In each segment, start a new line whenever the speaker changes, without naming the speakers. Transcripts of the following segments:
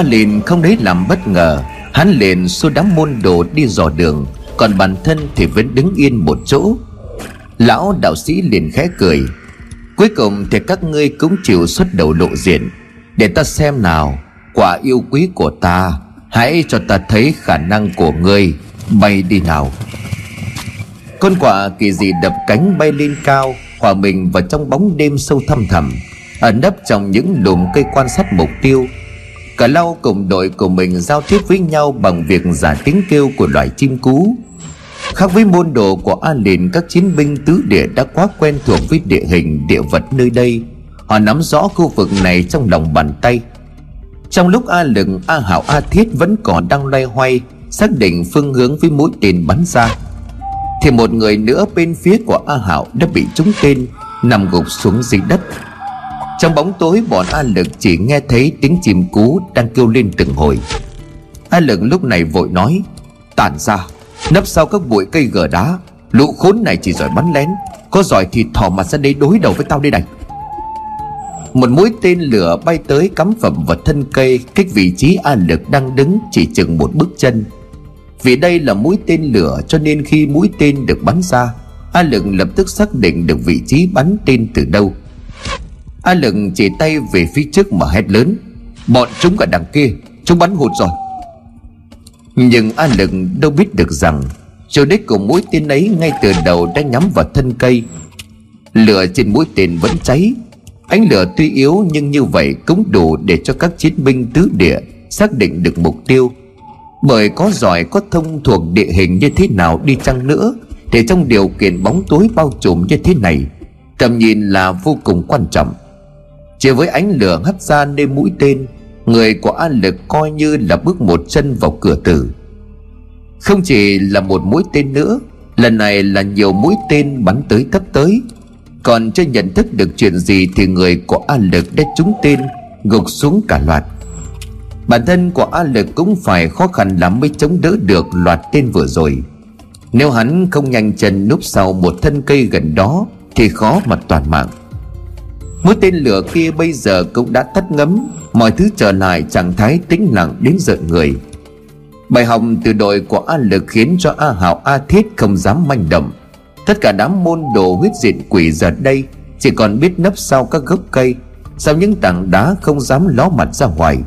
A liền không lấy làm bất ngờ. Hắn liền xua đám môn đồ đi dò đường, Còn bản thân thì vẫn đứng yên một chỗ. Lão đạo sĩ liền khẽ cười. Cuối cùng thì các ngươi cũng chịu xuất đầu lộ diện. Để ta xem nào, Quả yêu quý của ta, Hãy cho ta thấy khả năng của ngươi. Bay đi nào. Con quả kỳ dị đập cánh bay lên cao, Hòa mình vào trong bóng đêm sâu thăm thẳm, Ẩn nấp trong những lùm cây quan sát mục tiêu. Cả lau cùng đội của mình giao tiếp với nhau Bằng việc giả tiếng kêu của loài chim cú. Khác với môn đồ của A Lìn Các chiến binh tứ địa đã quá quen thuộc với địa hình địa vật nơi đây. Họ nắm rõ khu vực này trong lòng bàn tay. Trong lúc A Lừng, A Hảo, A Thiết vẫn còn đang loay hoay Xác định phương hướng với mũi tên bắn ra. Thì một người nữa bên phía của A Hảo đã bị trúng tên Nằm gục xuống dưới đất. Trong bóng tối, bọn A Lực chỉ nghe thấy tiếng chim cú đang kêu lên từng hồi. A Lực lúc này vội nói, Tản ra, Nấp sau các bụi cây gờ đá, Lũ khốn này chỉ giỏi bắn lén, Có giỏi thì thò mặt ra đây đối đầu với tao đây này. Một mũi tên lửa bay tới cắm phẩm vào thân cây, Cách vị trí A Lực đang đứng chỉ chừng một bước chân. Vì đây là mũi tên lửa, cho nên khi mũi tên được bắn ra, A Lực lập tức xác định được vị trí bắn tên từ đâu. A Lực chỉ tay về phía trước mà hét lớn. Bọn chúng ở đằng kia, Chúng bắn hụt rồi. Nhưng A Lực đâu biết được rằng Chỗ đích của mũi tên ấy ngay từ đầu đã nhắm vào thân cây. Lửa trên mũi tên vẫn cháy. Ánh lửa tuy yếu nhưng như vậy cũng đủ để cho các chiến binh tứ địa xác định được mục tiêu. Bởi có giỏi, có thông thuộc địa hình như thế nào đi chăng nữa, Thì trong điều kiện bóng tối bao trùm như thế này, Tầm nhìn là vô cùng quan trọng. Chỉ với ánh lửa hắt ra nơi mũi tên, Người của An Lực coi như là bước một chân vào cửa tử. Không chỉ là một mũi tên nữa, Lần này là nhiều mũi tên bắn tới tấp tới. Còn chưa nhận thức được chuyện gì Thì người của An Lực đã trúng tên, Gục xuống cả loạt. Bản thân của An Lực cũng phải khó khăn lắm Mới chống đỡ được loạt tên vừa rồi. Nếu hắn không nhanh chân núp sau một thân cây gần đó Thì khó mà toàn mạng. Mũi tên lửa kia bây giờ cũng đã tắt ngấm. Mọi thứ trở lại trạng thái tĩnh lặng đến giận người. Bài học từ đội của A Lực khiến cho A Hảo, A Thiết không dám manh động. Tất cả đám môn đồ huyết diện quỷ giờ đây Chỉ còn biết nấp sau các gốc cây, Sau những tảng đá không dám ló mặt ra ngoài.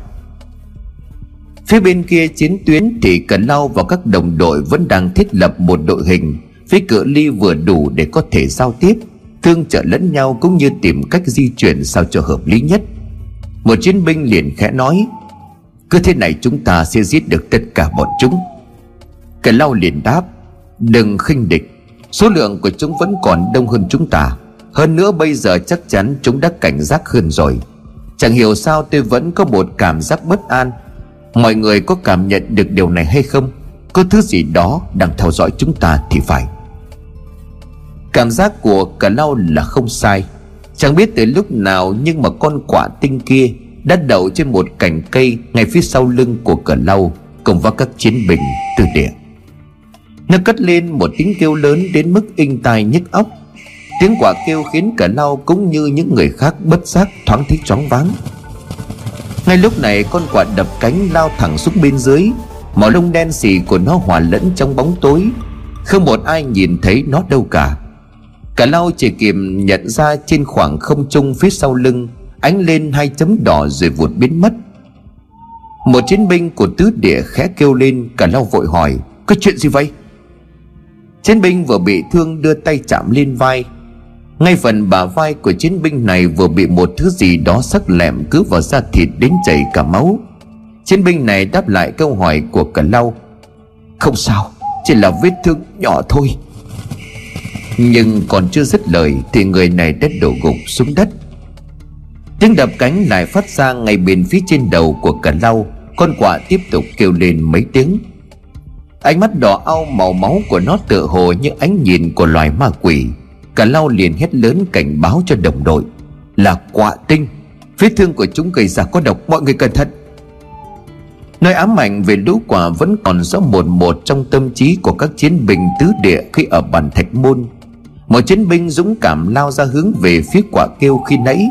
Phía bên kia chiến tuyến thì Cần Lao và các đồng đội vẫn đang thiết lập một đội hình. Phía cự ly vừa đủ để có thể giao tiếp. Tương trợ lẫn nhau cũng như tìm cách di chuyển sao cho hợp lý nhất. Một chiến binh liền khẽ nói, Cứ thế này chúng ta sẽ giết được tất cả bọn chúng. Cái lau liền đáp, Đừng khinh địch, Số lượng của chúng vẫn còn đông hơn chúng ta. Hơn nữa bây giờ chắc chắn chúng đã cảnh giác hơn rồi. Chẳng hiểu sao tôi vẫn có một cảm giác bất an. Mọi người có cảm nhận được điều này hay không? Có thứ gì đó đang theo dõi chúng ta thì phải. Cảm giác của cả lau là không sai. Chẳng biết từ lúc nào nhưng mà con quả tinh kia Đã đậu trên một cành cây Ngay phía sau lưng của cờ lau Cùng với các chiến binh từ địa. Nó cất lên một tiếng kêu lớn Đến mức inh tai nhức óc. Tiếng quả kêu khiến cờ lau Cũng như những người khác bất giác thoáng thấy chóng váng. Ngay lúc này, con quả đập cánh lao thẳng xuống bên dưới. Màu lông đen xì của nó hòa lẫn trong bóng tối. Không một ai nhìn thấy nó đâu cả. Cả lau chỉ kịp nhận ra trên khoảng không trung phía sau lưng, Ánh lên hai chấm đỏ rồi vụt biến mất. Một chiến binh của tứ địa khẽ kêu lên, Cả lau vội hỏi, Có chuyện gì vậy? Chiến binh vừa bị thương đưa tay chạm lên vai. Ngay phần bả vai của chiến binh này vừa bị một thứ gì đó sắc lẹm cứ vào da thịt đến chảy cả máu. Chiến binh này đáp lại câu hỏi của cả lau Không sao, Chỉ là vết thương nhỏ thôi nhưng còn chưa dứt lời Thì người này đã đổ gục xuống đất. Tiếng đập cánh lại phát ra ngay bên phía trên đầu của cả lau. Con quạ tiếp tục kêu lên mấy tiếng. Ánh mắt đỏ au màu máu của nó tựa hồ như ánh nhìn của loài ma quỷ. Cả lau liền hét lớn cảnh báo cho đồng đội. Là quạ tinh, Vết thương của chúng gây ra có độc, Mọi người cẩn thận. Nơi ám ảnh về lũ quả vẫn còn rõ một một trong tâm trí của các chiến binh tứ địa khi ở bản thạch môn một chiến binh dũng cảm lao ra hướng về phía quả kêu khi nãy.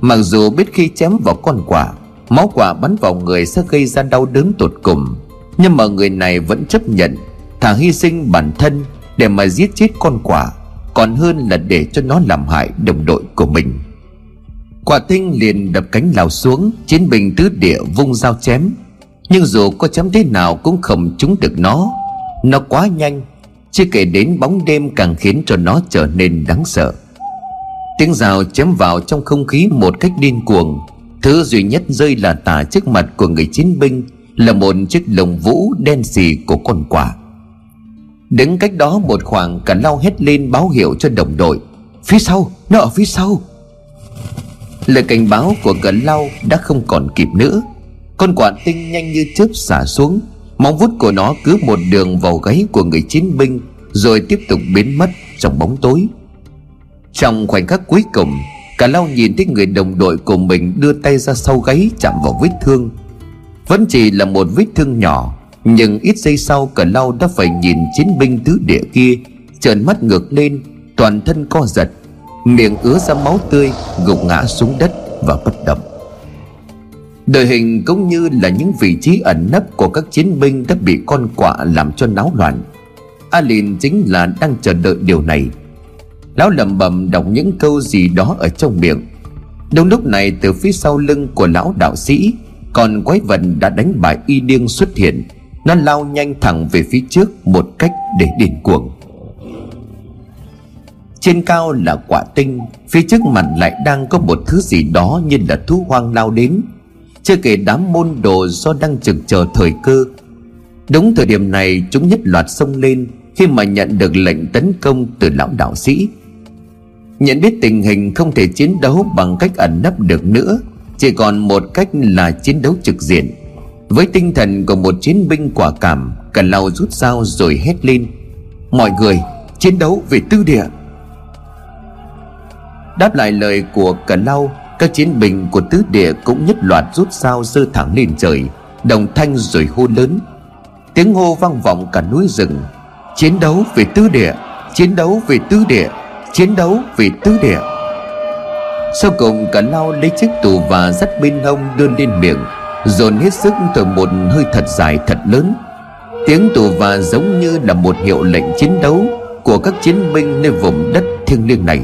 Mặc dù biết khi chém vào con quả, Máu quả bắn vào người sẽ gây ra đau đớn tột cùng. Nhưng mà người này vẫn chấp nhận, Thà hy sinh bản thân Để mà giết chết con quả, Còn hơn là để cho nó làm hại đồng đội của mình. Quả tinh liền đập cánh lao xuống, Chiến binh tứ địa vung dao chém. Nhưng dù có chém thế nào cũng không trúng được nó. Nó quá nhanh chưa kể đến bóng đêm càng khiến cho nó trở nên đáng sợ. Tiếng rào chém vào trong không khí một cách điên cuồng. Thứ duy nhất rơi là tả trước mặt của người chiến binh Là một chiếc lồng vũ đen xì của con quả Đứng cách đó một khoảng cả lau hét lên báo hiệu cho đồng đội. Phía sau, nó ở phía sau. Lời cảnh báo của cẩn lau đã không còn kịp nữa. Con quả tinh nhanh như chớp xả xuống Móng vuốt của nó cứ một đường vào gáy của người chiến binh, Rồi tiếp tục biến mất trong bóng tối. Trong khoảnh khắc cuối cùng, Cả lau nhìn thấy người đồng đội của mình đưa tay ra sau gáy chạm vào vết thương. Vẫn chỉ là một vết thương nhỏ, Nhưng ít giây sau cả lau đã phải nhìn chiến binh tứ địa kia, Trợn mắt ngược lên, Toàn thân co giật, Miệng ứa ra máu tươi, Gục ngã xuống đất và bất động. Đội hình cũng như là những vị trí ẩn nấp của các chiến binh đã bị con quạ làm cho náo loạn. Alin chính là đang chờ đợi điều này. Lão lẩm bẩm đọc những câu gì đó ở trong miệng. Đúng lúc này, từ phía sau lưng của lão đạo sĩ Còn quái vật đã đánh bại y điên xuất hiện. Nó lao nhanh thẳng về phía trước một cách để điên cuồng. Trên cao là quả tinh, Phía trước mặt lại đang có một thứ gì đó như là thú hoang lao đến. Chưa kể đám môn đồ do đang chừng chờ thời cơ. Đúng thời điểm này, chúng nhất loạt xông lên Khi mà nhận được lệnh tấn công từ lão đạo sĩ. Nhận biết tình hình không thể chiến đấu bằng cách ẩn nấp được nữa, Chỉ còn một cách là chiến đấu trực diện. Với tinh thần của một chiến binh quả cảm, Cả lau rút dao rồi hét lên. Mọi người, chiến đấu về tư địa. Đáp lại lời của cả lau các chiến binh của tứ địa cũng nhất loạt rút sao dơ thẳng lên trời, Đồng thanh rồi hô lớn. Tiếng hô vang vọng cả núi rừng. Chiến đấu về tứ địa, Chiến đấu về tứ địa, chiến đấu vì tứ địa. Sau cùng cả lao lấy chiếc tù và dắt bên hông đưa lên miệng, dồn hết sức thở một hơi thật dài thật lớn. Tiếng tù và giống như là một hiệu lệnh chiến đấu của các chiến binh nơi vùng đất thiêng liêng này.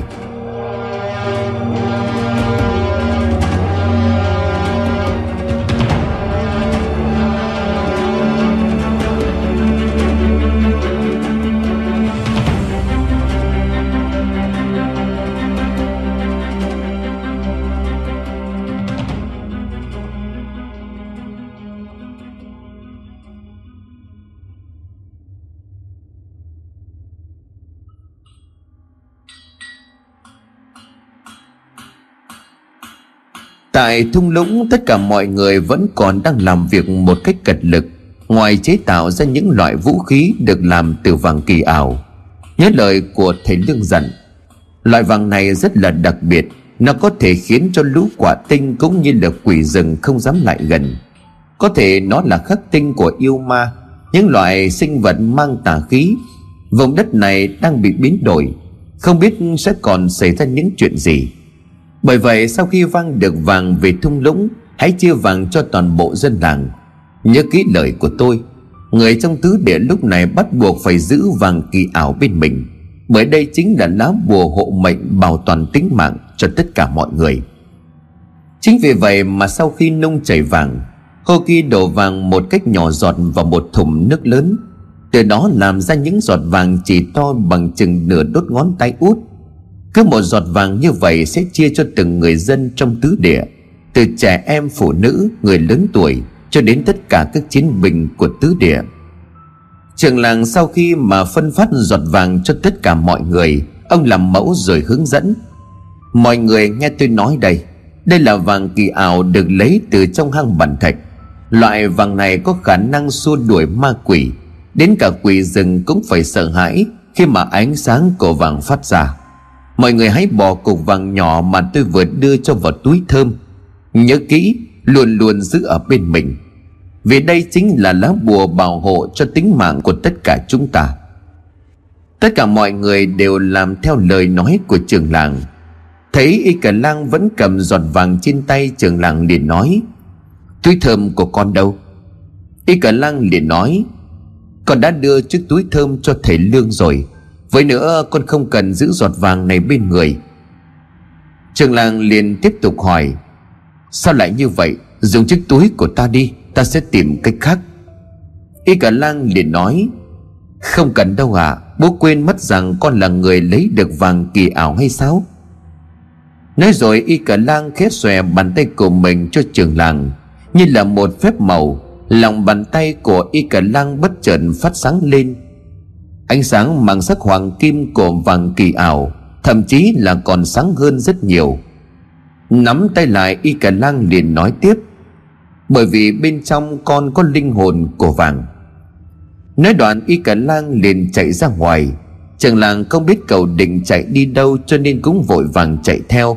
Tại thung lũng, tất cả mọi người vẫn còn đang làm việc một cách cật lực, Ngoài chế tạo ra những loại vũ khí được làm từ vàng kỳ ảo. Nhớ lời của thầy lương dặn, Loại vàng này rất là đặc biệt, Nó có thể khiến cho lũ quả tinh cũng như là quỷ rừng không dám lại gần. Có thể nó là khắc tinh của yêu ma, Những loại sinh vật mang tà khí. Vùng đất này đang bị biến đổi, Không biết sẽ còn xảy ra những chuyện gì bởi vậy sau khi vang được vàng về thung lũng, Hãy chia vàng cho toàn bộ dân làng. Nhớ kỹ lời của tôi, Người trong tứ địa lúc này bắt buộc phải giữ vàng kỳ ảo bên mình. Bởi đây chính là lá bùa hộ mệnh bảo toàn tính mạng cho tất cả mọi người. Chính vì vậy mà sau khi nung chảy vàng Hoki đổ vàng một cách nhỏ giọt vào một thùng nước lớn. Từ đó làm ra những giọt vàng chỉ to bằng chừng nửa đốt ngón tay út cứ một giọt vàng như vậy sẽ chia cho từng người dân trong tứ địa, Từ trẻ em phụ nữ, người lớn tuổi, Cho đến tất cả các chiến binh của tứ địa. Trường làng sau khi mà phân phát giọt vàng cho tất cả mọi người, Ông làm mẫu rồi hướng dẫn. Mọi người nghe tôi nói đây Đây là vàng kỳ ảo được lấy từ trong hang bản thạch. Loại vàng này có khả năng xua đuổi ma quỷ, Đến cả quỷ rừng cũng phải sợ hãi Khi mà ánh sáng của vàng phát ra. Mọi người hãy bỏ cục vàng nhỏ mà tôi vừa đưa cho vào túi thơm. Nhớ kỹ, Luôn luôn giữ ở bên mình. Vì đây chính là lá bùa bảo hộ cho tính mạng của tất cả chúng ta. Tất cả mọi người đều làm theo lời nói của trường làng. Thấy y cả lang vẫn cầm giọt vàng trên tay trường làng liền nói, Túi thơm của con đâu? Y cả lang liền nói, Con đã đưa chiếc túi thơm cho thầy Lương rồi. Với nữa con không cần giữ giọt vàng này bên người. Trường làng liền tiếp tục hỏi Sao lại như vậy? Dùng chiếc túi của ta đi Ta sẽ tìm cách khác. Y cả lang liền nói Không cần đâu ạ à, Bố quên mất rằng con là người lấy được vàng kỳ ảo hay sao? Nói rồi y cả lang khét xòe bàn tay của mình cho trường làng Như là một phép màu. Lòng bàn tay của y cả lang bất chợt phát sáng lên. Ánh sáng mang sắc hoàng kim cổ vàng kỳ ảo, Thậm chí là còn sáng hơn rất nhiều. Nắm tay lại, y cả lang liền nói tiếp, Bởi vì bên trong con có linh hồn của vàng. Nói đoạn, y cả lang liền chạy ra ngoài. Trường làng không biết cậu định chạy đi đâu Cho nên cũng vội vàng chạy theo.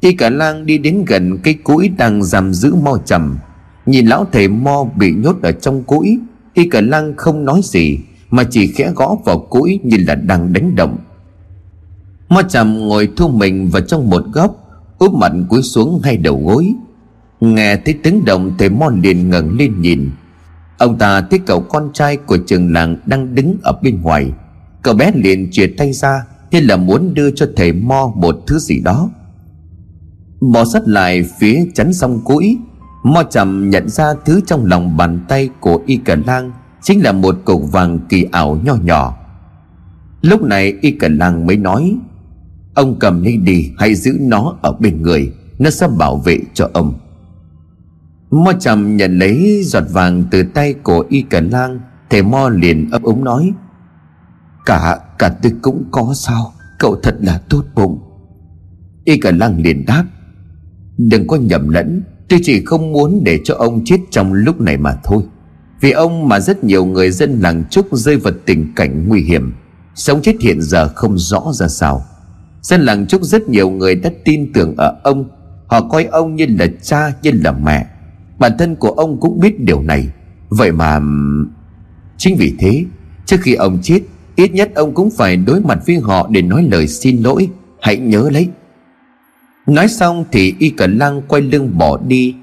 Y cả lang đi đến gần cây cũi đang giam giữ mo trầm. Nhìn lão thầy mo bị nhốt ở trong cũi, Y cả lang không nói gì. Mà chỉ khẽ gõ vào cũi như là đang đánh động Mo trầm ngồi thu mình vào trong một góc, úp mặt cúi xuống ngay đầu gối. Nghe thấy tiếng động thầy mo liền ngẩng lên nhìn. Ông ta thấy cậu con trai của trường làng đang đứng ở bên ngoài. Cậu bé liền chìa tay ra, như là muốn đưa cho thầy mo một thứ gì đó. Bò sắt lại phía chắn sông cũi mo trầm nhận ra thứ trong lòng bàn tay của y Cả lang chính là một cục vàng kỳ ảo nho nhỏ. Lúc này y cờ lang mới nói Ông cầm lấy đi hãy giữ nó ở bên người Nó sẽ bảo vệ cho ông. Mo trầm nhận lấy giọt vàng từ tay của Y Cần Lang Thầy Mo liền ấp úng nói Cả, cả tôi cũng có sao Cậu thật là tốt bụng. Y Cần Lang liền đáp Đừng có nhầm lẫn Tôi chỉ không muốn để cho ông chết trong lúc này mà thôi. Vì ông mà rất nhiều người dân làng Trúc rơi vào tình cảnh nguy hiểm. Sống chết hiện giờ không rõ ra sao. Dân làng Trúc rất nhiều người đã tin tưởng ở ông. Họ coi ông như là cha, như là mẹ. Bản thân của ông cũng biết điều này. Vậy mà Chính vì thế, Trước khi ông chết, Ít nhất ông cũng phải đối mặt với họ Để nói lời xin lỗi. Hãy nhớ lấy. Nói xong thì y cả lang quay lưng bỏ đi.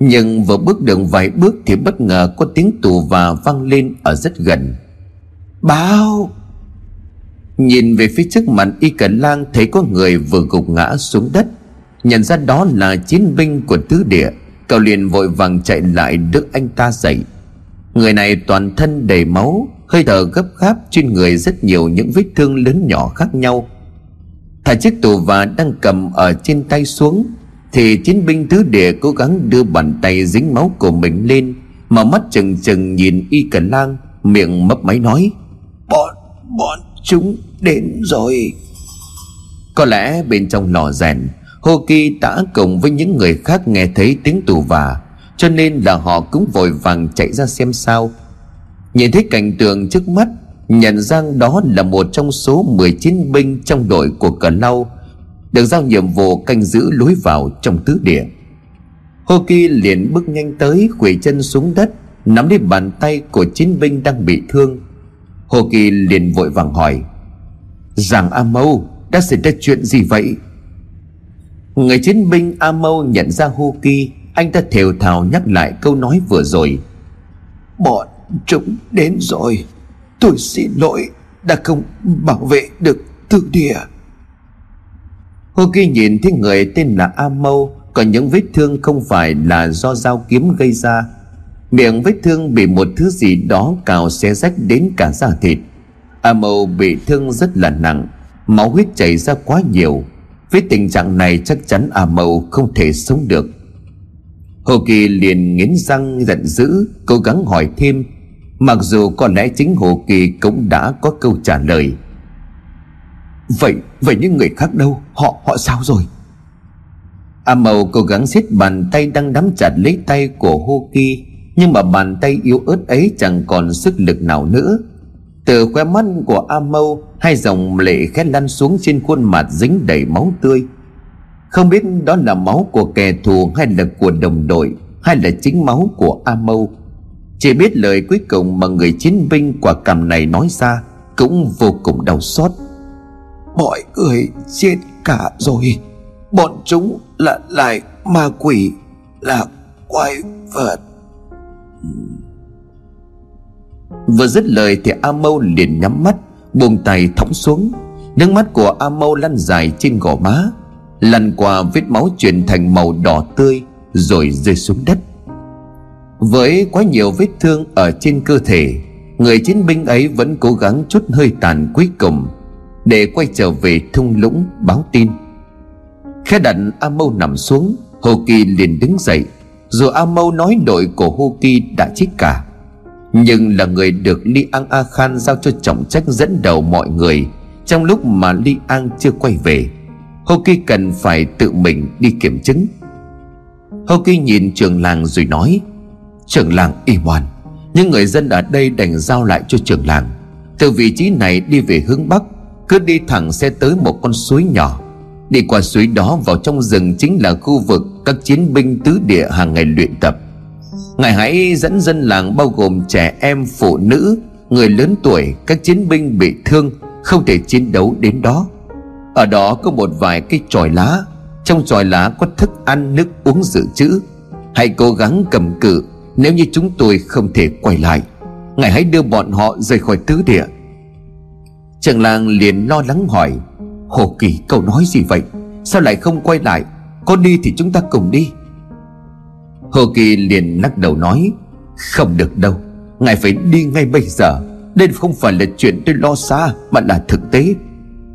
Nhưng vừa bước được vài bước Thì bất ngờ có tiếng tù và vang lên ở rất gần. Báo Nhìn về phía trước mặt Y Cẩn Lang thấy có người vừa gục ngã xuống đất. Nhận ra đó là chiến binh của tứ địa Cậu liền vội vàng chạy lại đỡ anh ta dậy. Người này toàn thân đầy máu, Hơi thở gấp gáp trên người rất nhiều những vết thương lớn nhỏ khác nhau. Thả chiếc tù và đang cầm ở trên tay xuống thì chiến binh tứ địa cố gắng đưa bàn tay dính máu của mình lên Mà mắt chừng chừng nhìn Y Cẩn Lang Miệng mấp máy nói Bọn, bọn chúng đến rồi. Có lẽ bên trong lò rèn Hô Kỳ tả cùng với những người khác nghe thấy tiếng tù và Cho nên là họ cũng vội vàng chạy ra xem sao. Nhìn thấy cảnh tượng trước mắt Nhận ra đó là một trong số 19 binh trong đội của Cờ Lau. Được giao nhiệm vụ canh giữ lối vào trong tứ địa. Hô Kỳ liền bước nhanh tới, quỳ chân xuống đất, Nắm lấy bàn tay của chiến binh đang bị thương. Hô Kỳ liền vội vàng hỏi, Giàng A Mâu, Đã xảy ra chuyện gì vậy? Người chiến binh A Mâu nhận ra Hô Kỳ Anh ta thều thào nhắc lại câu nói vừa rồi, Bọn chúng đến rồi, Tôi xin lỗi, Đã không bảo vệ được tư địa. Hô Kỳ nhìn thấy người tên là A Mâu, Còn những vết thương không phải là do dao kiếm gây ra. Miệng vết thương bị một thứ gì đó cào xé rách đến cả da thịt. A Mâu bị thương rất là nặng, Máu huyết chảy ra quá nhiều. Với tình trạng này chắc chắn A Mâu không thể sống được. Hồ Kỳ liền nghiến răng giận dữ, Cố gắng hỏi thêm, Mặc dù có lẽ chính Hồ Kỳ cũng đã có câu trả lời. Vậy, vậy những người khác đâu? Họ, họ sao rồi? A Mâu cố gắng siết bàn tay đang nắm chặt lấy tay của hoki Kỳ nhưng mà bàn tay yếu ớt ấy chẳng còn sức lực nào nữa. Từ khóe mắt của a mâu hai dòng lệ khét lăn xuống trên khuôn mặt dính đầy máu tươi. Không biết đó là máu của kẻ thù hay là của đồng đội hay là chính máu của a mâu chỉ biết lời cuối cùng mà người chiến binh quả cảm này nói ra cũng vô cùng đau xót mọi người chết cả rồi. Bọn chúng là lại ma quỷ là
quái vật.
Vừa dứt lời thì A Mâu liền nhắm mắt, Buông tay thõng xuống. Nước mắt của A Mâu lăn dài trên gò má, Lăn qua vết máu chuyển thành màu đỏ tươi Rồi rơi xuống đất. Với quá nhiều vết thương ở trên cơ thể, Người chiến binh ấy vẫn cố gắng chút hơi tàn cuối cùng. Để quay trở về thung lũng báo tin. Khẽ đặt A Mâu nằm xuống, Hồ Kỳ liền đứng dậy. Dù A Mâu nói đội của Hồ Kỳ đã chết cả, Nhưng là người được Li An A Khan giao cho trọng trách dẫn đầu mọi người Trong lúc mà Li An chưa quay về. Hoki Kỳ cần phải tự mình đi kiểm chứng. Hoki Kỳ nhìn trường làng rồi nói Trưởng làng Iwan những người dân ở đây đành giao lại cho trưởng làng. Từ vị trí này đi về hướng Bắc cứ đi thẳng sẽ tới một con suối nhỏ. Đi qua suối đó vào trong rừng chính là khu vực Các chiến binh tứ địa hàng ngày luyện tập. Ngài hãy dẫn dân làng bao gồm trẻ em, phụ nữ Người lớn tuổi, các chiến binh bị thương Không thể chiến đấu đến đó. Ở đó có một vài cái tròi lá. Trong tròi lá có thức ăn, nước uống dự trữ. Hãy cố gắng cầm cự Nếu như chúng tôi không thể quay lại. Ngài hãy đưa bọn họ rời khỏi tứ địa. Trường làng liền lo lắng hỏi, Hồ Kỳ, cậu nói gì vậy? Sao lại không quay lại? Có đi thì chúng ta cùng đi. Hồ Kỳ liền lắc đầu nói, Không được đâu, Ngài phải đi ngay bây giờ. Đây không phải là chuyện tôi lo xa, Mà là thực tế.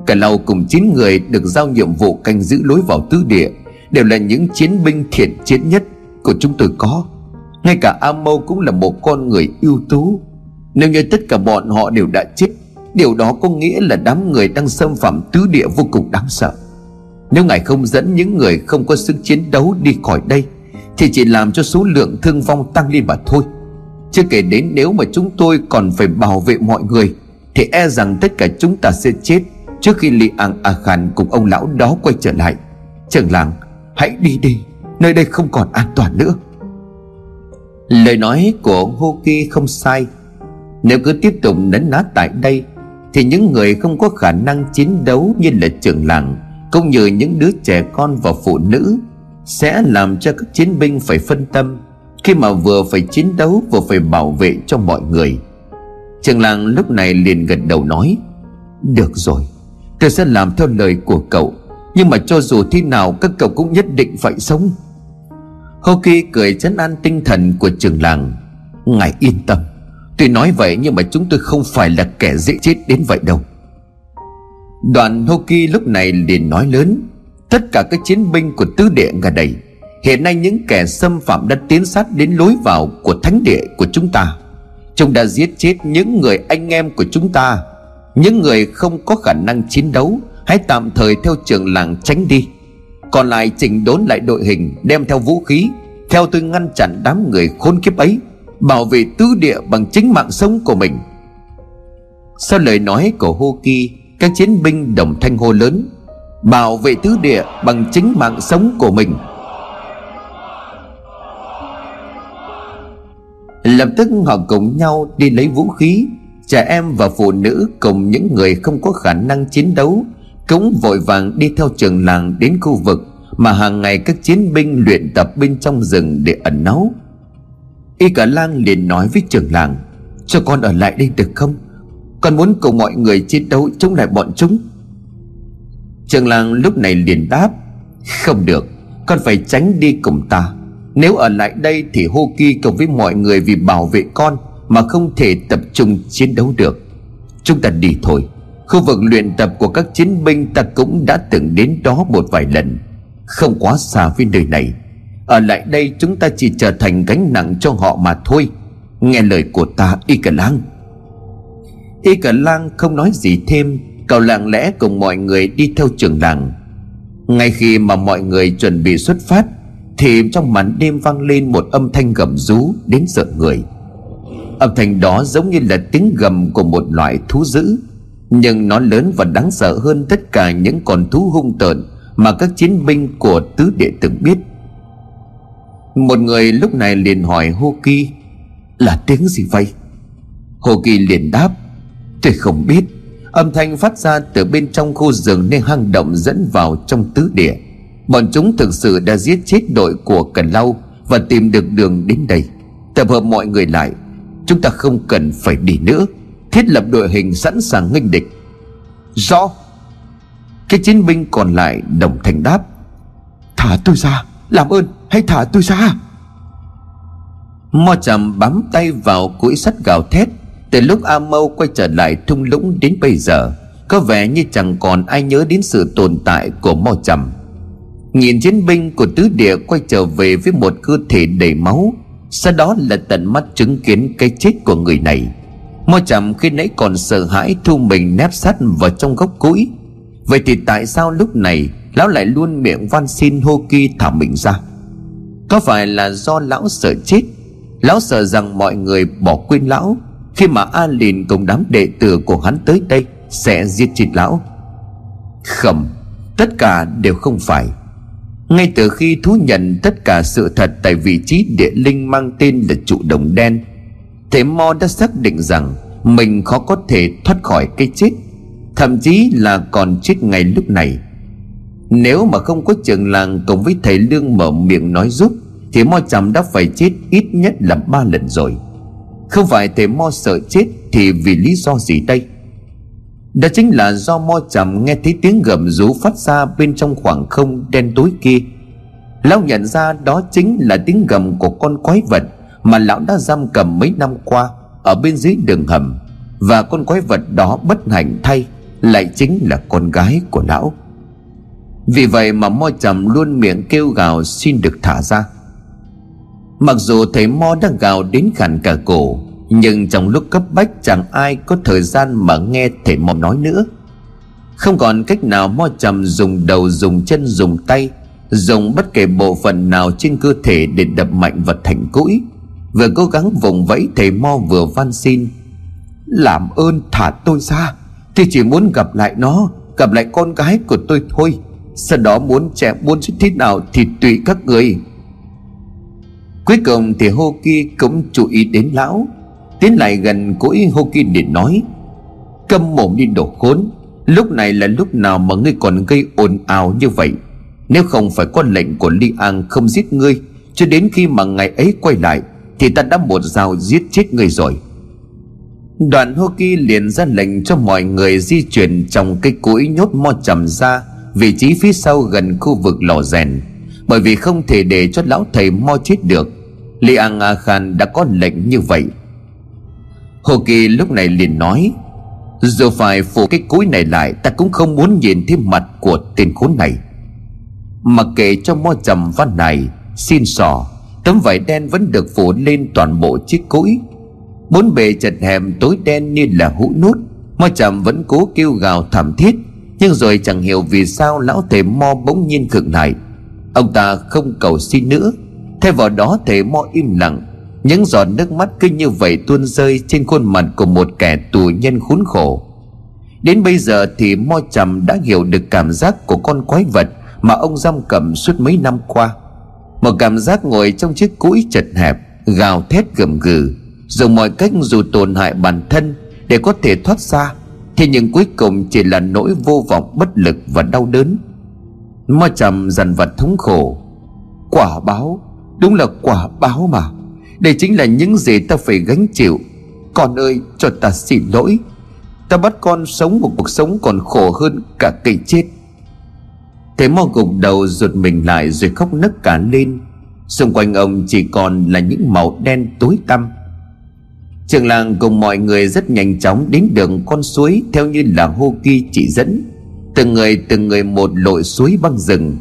Cả lâu cùng 9 người được giao nhiệm vụ canh giữ lối vào tứ địa, Đều là những chiến binh thiện chiến nhất Của chúng tôi có. Ngay cả A Mâu cũng là một con người ưu tú. Nếu như tất cả bọn họ đều đã chết Điều đó có nghĩa là đám người đang xâm phạm tứ địa vô cùng đáng sợ. Nếu ngài không dẫn những người không có sức chiến đấu đi khỏi đây, Thì chỉ làm cho số lượng thương vong tăng lên mà thôi. Chưa kể đến nếu mà chúng tôi còn phải bảo vệ mọi người, Thì e rằng tất cả chúng ta sẽ chết Trước khi Li An A Khan cùng ông lão đó quay trở lại. Trưởng làng, Hãy đi đi, Nơi đây không còn an toàn nữa. Lời nói của Hô Ki không sai. Nếu cứ tiếp tục nấn ná tại đây thì những người không có khả năng chiến đấu như là trưởng làng, cũng như những đứa trẻ con và phụ nữ, sẽ làm cho các chiến binh phải phân tâm khi mà vừa phải chiến đấu vừa phải bảo vệ cho mọi người. Trưởng làng lúc này liền gật đầu nói, được rồi, tôi sẽ làm theo lời của cậu, nhưng mà cho dù thế nào các cậu cũng nhất định phải sống. Hô Kỳ cười chấn an tinh thần của trưởng làng, Ngài yên tâm. Tuy nói vậy nhưng mà chúng tôi không phải là kẻ dễ chết đến vậy đâu. Đoàn Hoki lúc này liền nói lớn, Tất cả các chiến binh của tứ địa ngà đầy, Hiện nay những kẻ xâm phạm đã tiến sát đến lối vào của thánh địa của chúng ta. Chúng đã giết chết những người anh em của chúng ta. Những người không có khả năng chiến đấu, Hãy tạm thời theo trường làng tránh đi. Còn lại chỉnh đốn lại đội hình, Đem theo vũ khí, Theo tôi ngăn chặn đám người khốn kiếp ấy bảo vệ tứ địa bằng chính mạng sống của mình. Sau lời nói của hô kỳ các chiến binh đồng thanh hô lớn, bảo vệ tứ địa bằng chính mạng sống của mình. Lập tức họ cùng nhau đi lấy vũ khí, trẻ em và phụ nữ cùng những người không có khả năng chiến đấu cũng vội vàng đi theo trường làng đến khu vực mà hàng ngày các chiến binh luyện tập bên trong rừng để ẩn náu. Y cả lang liền nói với trưởng làng, Cho con ở lại đây được không? Con muốn cùng mọi người chiến đấu chống lại bọn chúng. Trường làng lúc này liền đáp, Không được, Con phải tránh đi cùng ta. Nếu ở lại đây thì hô kỳ cùng với mọi người Vì bảo vệ con Mà không thể tập trung chiến đấu được. Chúng ta đi thôi. Khu vực luyện tập của các chiến binh Ta cũng đã từng đến đó một vài lần. Không quá xa với nơi này ở lại đây chúng ta chỉ trở thành gánh nặng cho họ mà thôi. Nghe lời của ta, Y cả Lang. Y cả Lang không nói gì thêm, Cậu lặng lẽ cùng mọi người đi theo trường làng. Ngay khi mà mọi người chuẩn bị xuất phát, Thì trong màn đêm vang lên một âm thanh gầm rú đến sợ người. Âm thanh đó giống như là tiếng gầm của một loại thú dữ, Nhưng nó lớn và đáng sợ hơn tất cả những con thú hung tợn Mà các chiến binh của tứ địa từng biết một người lúc này liền hỏi Hô Kỳ Là tiếng gì vậy? Hô Kỳ liền đáp, Tôi không biết. Âm thanh phát ra từ bên trong khu rừng Nên hang động dẫn vào trong tứ địa. Bọn chúng thực sự đã giết chết đội của Cần Lau Và tìm được đường đến đây. Tập hợp mọi người lại, Chúng ta không cần phải đi nữa. Thiết lập đội hình sẵn sàng nghênh địch. Rõ. Cái chiến binh còn lại đồng thanh đáp, Thả tôi ra, Làm ơn hãy thả tôi ra. Mo chầm bám tay vào củi sắt gào thét. Từ lúc A Mâu quay trở lại thung lũng đến bây giờ, Có vẻ như chẳng còn ai nhớ đến sự tồn tại của Mo chầm Nhìn chiến binh của tứ địa quay trở về với một cơ thể đầy máu, Sau đó là tận mắt chứng kiến cái chết của người này. Mo chầm khi nãy còn sợ hãi thu mình nép sát vào trong góc củi Vậy thì tại sao lúc này Lão lại luôn miệng van xin Hô Kỳ thả mình ra? Có phải là do lão sợ chết? Lão sợ rằng mọi người bỏ quên lão. Khi mà A Lìn cùng đám đệ tử của hắn tới đây Sẽ giết chết lão. Khẩm, Tất cả đều không phải. Ngay từ khi thú nhận tất cả sự thật Tại vị trí địa linh mang tên là trụ đồng đen Thế Mo đã xác định rằng Mình khó có thể thoát khỏi cái chết Thậm chí là còn chết ngay lúc này. Nếu mà không có trường làng cùng với thầy Lương mở miệng nói giúp thì mo chằm đã phải chết ít nhất là ba lần rồi. Không phải thầy mo sợ chết thì vì lý do gì đây? Đó chính là do mo chằm nghe thấy tiếng gầm rú phát ra bên trong khoảng không đen tối kia. Lão nhận ra đó chính là tiếng gầm của con quái vật mà lão đã giam cầm mấy năm qua ở bên dưới đường hầm. Và con quái vật đó bất hạnh thay lại chính là con gái của lão. Vì vậy mà mo trầm luôn miệng kêu gào xin được thả ra. Mặc dù thầy Mo đã gào đến khàn cả cổ, Nhưng trong lúc cấp bách chẳng ai có thời gian mà nghe thầy Mo nói nữa. Không còn cách nào Mo trầm dùng đầu dùng chân dùng tay, Dùng bất kể bộ phận nào trên cơ thể để đập mạnh vật thành cũi. Vừa cố gắng vùng vẫy, thầy Mo vừa van xin, Làm ơn thả tôi ra, Tôi chỉ muốn gặp lại nó, Gặp lại con gái của tôi thôi. Sau đó muốn trẻ, muốn thế nào thì tùy các người. Cuối cùng thì Hô cũng chú ý đến lão, Tiến lại gần cũi Hô để nói Câm mồm đi đổ khốn, Lúc này là lúc nào mà ngươi còn gây ồn ào như vậy? Nếu không phải có lệnh của Li An không giết ngươi, Cho đến khi mà ngày ấy quay lại, Thì ta đã một dao giết chết ngươi rồi. Đoàn Hô liền ra lệnh cho mọi người di chuyển trong cây cối nhốt mo trầm ra, Vị trí phía sau gần khu vực lò rèn. Bởi vì không thể để cho lão thầy mo chết được, Li An A Khan đã có lệnh như vậy. Hồ Kỳ lúc này liền nói, Dù phải phủ cái cúi này lại, Ta cũng không muốn nhìn thấy mặt của tên khốn này. Mặc kệ cho mo trầm văn này, Xin sò, Tấm vải đen vẫn được phủ lên toàn bộ chiếc cúi. Bốn bề chật hẹp, tối đen như là hũ nút, Mo trầm vẫn cố kêu gào thảm thiết, Nhưng rồi chẳng hiểu vì sao lão thầy mo bỗng nhiên khựng lại. Ông ta không cầu xin nữa. Thay vào đó thầy mo im lặng, Những giọt nước mắt cứ như vậy tuôn rơi Trên khuôn mặt của một kẻ tù nhân khốn khổ. Đến bây giờ thì mo trầm đã hiểu được cảm giác của con quái vật Mà ông giam cầm suốt mấy năm qua. Một cảm giác ngồi trong chiếc cũi chật hẹp, Gào thét gầm gừ, Dùng mọi cách dù tổn hại bản thân Để có thể thoát ra. Thế nhưng cuối cùng chỉ là nỗi vô vọng, bất lực và đau đớn. Mo trầm dần vật thống khổ. Quả báo, Đúng là quả báo mà. Đây chính là những gì ta phải gánh chịu. Con ơi, cho ta xin lỗi. Ta bắt con sống một cuộc sống còn khổ hơn cả cây chết. Thế mo gục đầu rụt mình lại rồi khóc nấc cả lên. Xung quanh ông chỉ còn là những màu đen tối tăm. Trường làng cùng mọi người rất nhanh chóng đến đường con suối Theo như là hô kỳ chỉ dẫn. Từng người từng người một lội suối băng rừng.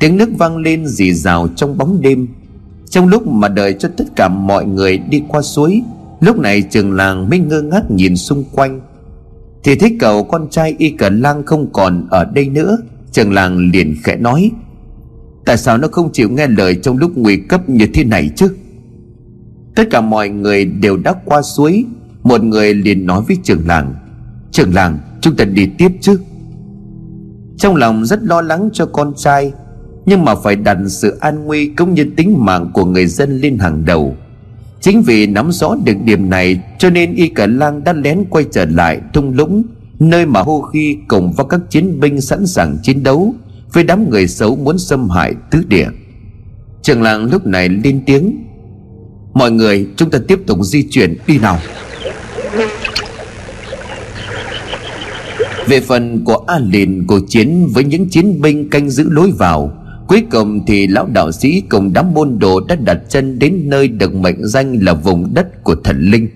Tiếng nước vang lên rì rào trong bóng đêm. Trong lúc mà đợi cho tất cả mọi người đi qua suối, lúc này trường làng mới ngơ ngác nhìn xung quanh. Thì thấy cậu con trai y cờ lang không còn ở đây nữa. Trường làng liền khẽ nói, tại sao nó không chịu nghe lời trong lúc nguy cấp như thế này chứ? Tất cả mọi người đều đã qua suối. Một người liền nói với trường làng trường làng, chúng ta đi tiếp chứ trong lòng rất lo lắng cho con trai, nhưng mà phải đặt sự an nguy cũng như tính mạng của người dân lên hàng đầu. Chính vì nắm rõ được điểm này, cho nên y cả lang đã lén quay trở lại thung lũng, nơi mà hô khi cùng với các chiến binh sẵn sàng chiến đấu với đám người xấu muốn xâm hại tứ địa. Trường làng lúc này lên tiếng, Mọi người, chúng ta tiếp tục di chuyển đi nào. Về phần của A Lìn cuộc chiến với những chiến binh canh giữ lối vào, Cuối cùng thì lão đạo sĩ cùng đám môn đồ đã đặt chân đến nơi được mệnh danh là vùng đất của thần linh.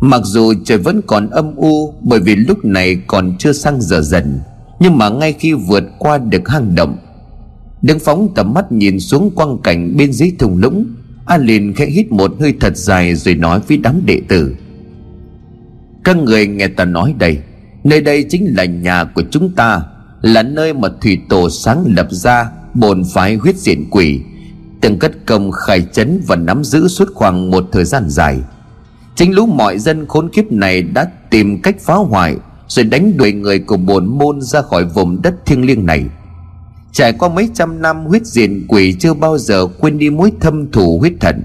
Mặc dù trời vẫn còn âm u, bởi vì lúc này còn chưa sang giờ dần, Nhưng mà ngay khi vượt qua được hang động, Đứng phóng tầm mắt nhìn xuống quang cảnh bên dưới thung lũng A liền khẽ hít một hơi thật dài rồi nói với đám đệ tử. Các người nghe ta nói đây Nơi đây chính là nhà của chúng ta, Là nơi mà thủy tổ sáng lập ra, Bồn phái huyết diện quỷ. Từng cất công khai chấn và nắm giữ suốt khoảng một thời gian dài. Chính lũ mọi dân khốn kiếp này đã tìm cách phá hoại, Rồi đánh đuổi người của bồn môn ra khỏi vùng đất thiêng liêng này. Trải qua mấy trăm năm, huyết diện quỷ chưa bao giờ quên đi mối thâm thù huyết thận.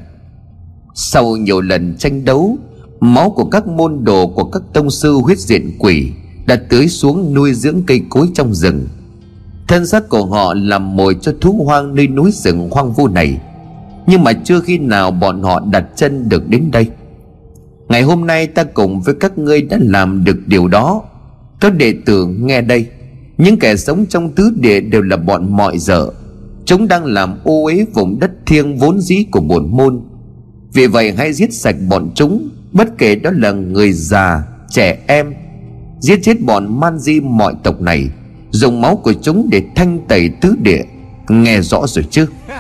Sau nhiều lần tranh đấu, Máu của các môn đồ của các tông sư huyết diện quỷ đã tưới xuống nuôi dưỡng cây cối trong rừng. Thân xác của họ làm mồi cho thú hoang nơi núi rừng hoang vu này. Nhưng mà chưa khi nào bọn họ đặt chân được đến đây. Ngày hôm nay ta cùng với các ngươi đã làm được điều đó. Các đệ tử nghe đây. Những kẻ sống trong tứ địa đều là bọn mọi dở Chúng đang làm ô uế vùng đất thiêng vốn dĩ của bổn môn. Vì vậy hãy giết sạch bọn chúng Bất kể đó là người già, trẻ em Giết chết bọn man di mọi tộc này Dùng máu của chúng để thanh tẩy tứ địa. Nghe rõ rồi chứ?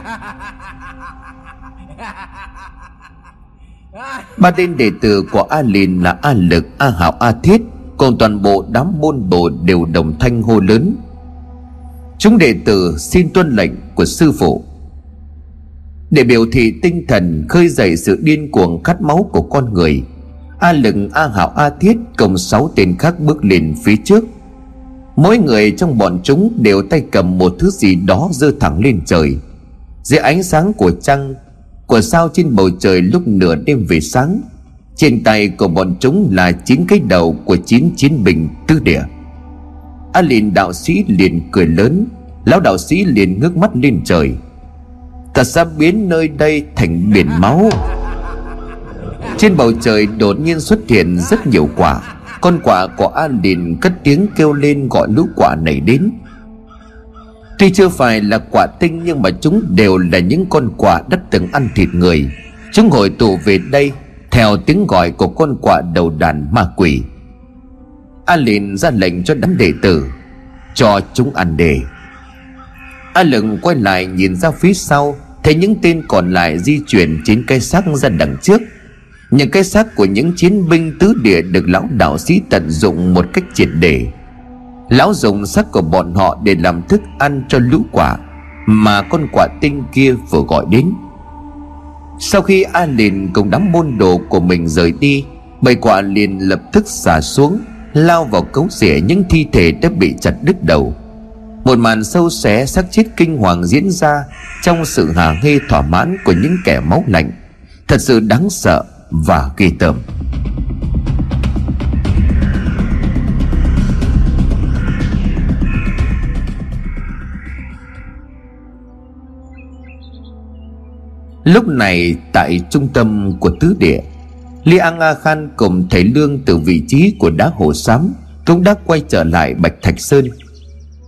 Ba tên đệ tử của A Lìn là A Lực, A Hảo, A Thiết còn toàn bộ đám môn đồ đều đồng thanh hô lớn. Chúng đệ tử xin tuân lệnh của sư phụ. Để biểu thị tinh thần khơi dậy sự điên cuồng khát máu của con người a lừng, a hảo a thiết cùng sáu tên khác bước lên phía trước. Mỗi người trong bọn chúng đều tay cầm một thứ gì đó giơ thẳng lên trời. Dưới ánh sáng của trăng, của sao trên bầu trời lúc nửa đêm về sáng, trên tay của bọn chúng là chín cái đầu của chín chiến binh tứ địa. A liền đạo sĩ liền cười lớn, Lão đạo sĩ liền ngước mắt lên trời. Ta sẽ biến nơi đây thành biển máu. Trên bầu trời đột nhiên xuất hiện rất nhiều quả. Con quả của An đình cất tiếng kêu lên gọi lũ quả này đến. Tuy chưa phải là quả tinh nhưng mà chúng đều là những con quả đã từng ăn thịt người. Chúng hội tụ về đây theo tiếng gọi của con quạ đầu đàn ma quỷ. A liền ra lệnh cho đám đệ tử, cho chúng ăn đề. A lừng quay lại nhìn ra phía sau, thấy những tên còn lại di chuyển trên cây xác ra đằng trước những cái xác của những chiến binh tứ địa được lão đạo sĩ tận dụng một cách triệt để. Lão dùng xác của bọn họ để làm thức ăn cho lũ quả mà con quả tinh kia vừa gọi đến. Sau khi a liền cùng đám môn đồ của mình rời đi bầy quạ liền lập tức xả xuống, lao vào cấu rỉa những thi thể đã bị chặt đứt đầu. Một màn sâu xé xác chết kinh hoàng diễn ra trong sự hả hê thỏa mãn của những kẻ máu lạnh. Thật sự đáng sợ và ghê tởm. Lúc này, tại trung tâm của tứ địa, Li An A Khan cùng thầy Lương từ vị trí của đá hồ xám Cũng đã quay trở lại Bạch Thạch Sơn.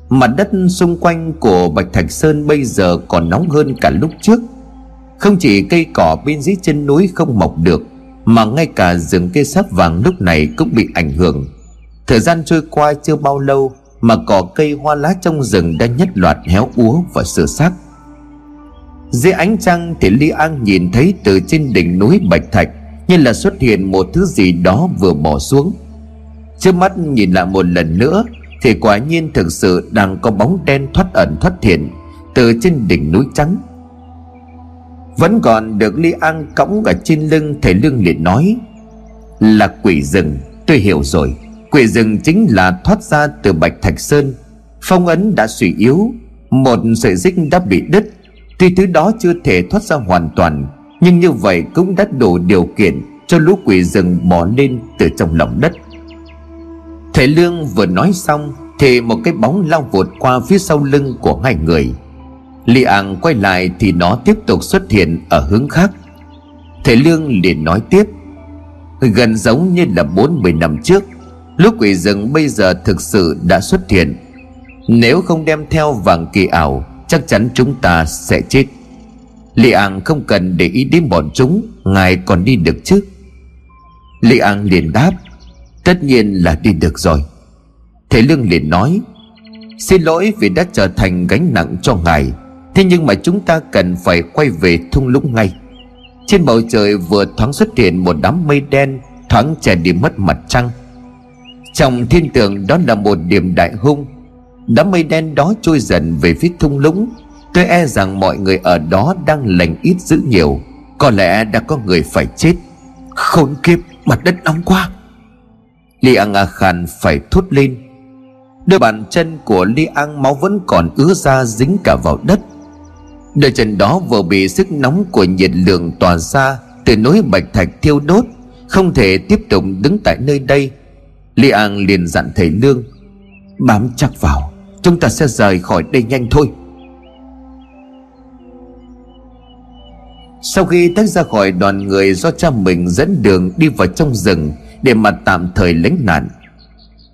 Mặt đất xung quanh của Bạch Thạch Sơn bây giờ còn nóng hơn cả lúc trước. Không chỉ cây cỏ bên dưới chân núi không mọc được mà ngay cả rừng cây sáp vàng lúc này cũng bị ảnh hưởng. Thời gian trôi qua chưa bao lâu Mà cỏ cây hoa lá trong rừng đã nhất loạt héo úa và sửa xác. Dưới ánh trăng thì Lý An nhìn thấy từ trên đỉnh núi Bạch Thạch Như là xuất hiện một thứ gì đó vừa bỏ xuống. Trước mắt nhìn lại một lần nữa Thì quả nhiên thực sự đang có bóng đen thoát ẩn thoát hiện Từ trên đỉnh núi trắng. Vẫn còn được ly An cõng ở trên lưng Thầy Lương liền nói, Là quỷ rừng, Tôi hiểu rồi. Quỷ rừng chính là thoát ra từ Bạch Thạch Sơn. Phong ấn đã suy yếu, Một sợi dích đã bị đứt. Tuy thứ đó chưa thể thoát ra hoàn toàn, Nhưng như vậy cũng đã đủ điều kiện Cho lũ quỷ rừng bò lên từ trong lòng đất. Thầy Lương vừa nói xong Thì một cái bóng lao vụt qua phía sau lưng của hai người. Li Ang quay lại thì nó tiếp tục xuất hiện ở hướng khác. Thầy Lương liền nói tiếp, Gần giống như là 40 năm trước, Lúc quỷ rừng bây giờ thực sự đã xuất hiện. Nếu không đem theo vàng kỳ ảo, Chắc chắn chúng ta sẽ chết. Li An không cần để ý đến bọn chúng, Ngài còn đi được chứ? Li An liền đáp, Tất nhiên là đi được rồi. Thầy Lương liền nói, Xin lỗi vì đã trở thành gánh nặng cho ngài. Thế nhưng mà chúng ta cần phải quay về thung lũng ngay. Trên bầu trời vừa thoáng xuất hiện một đám mây đen, Thoáng che đi mất mặt trăng. Trong thiên tượng đó là một điểm đại hung. Đám mây đen đó trôi dần về phía thung lũng. Tôi e rằng mọi người ở đó đang lành ít dữ nhiều. Có lẽ đã có người phải chết. Khốn kiếp, mặt đất nóng quá. Li Ang A Khan phải thốt lên. Đôi bàn chân của Li Ang máu vẫn còn ứa ra dính cả vào đất. Đôi chân đó vừa bị sức nóng của nhiệt lượng tỏa ra Từ núi bạch thạch thiêu đốt, Không thể tiếp tục đứng tại nơi đây. Li An liền dặn thầy Lương, Bám chắc vào, Chúng ta sẽ rời khỏi đây nhanh thôi. Sau khi tách ra khỏi đoàn người do cha mình dẫn đường đi vào trong rừng Để mà tạm thời lánh nạn,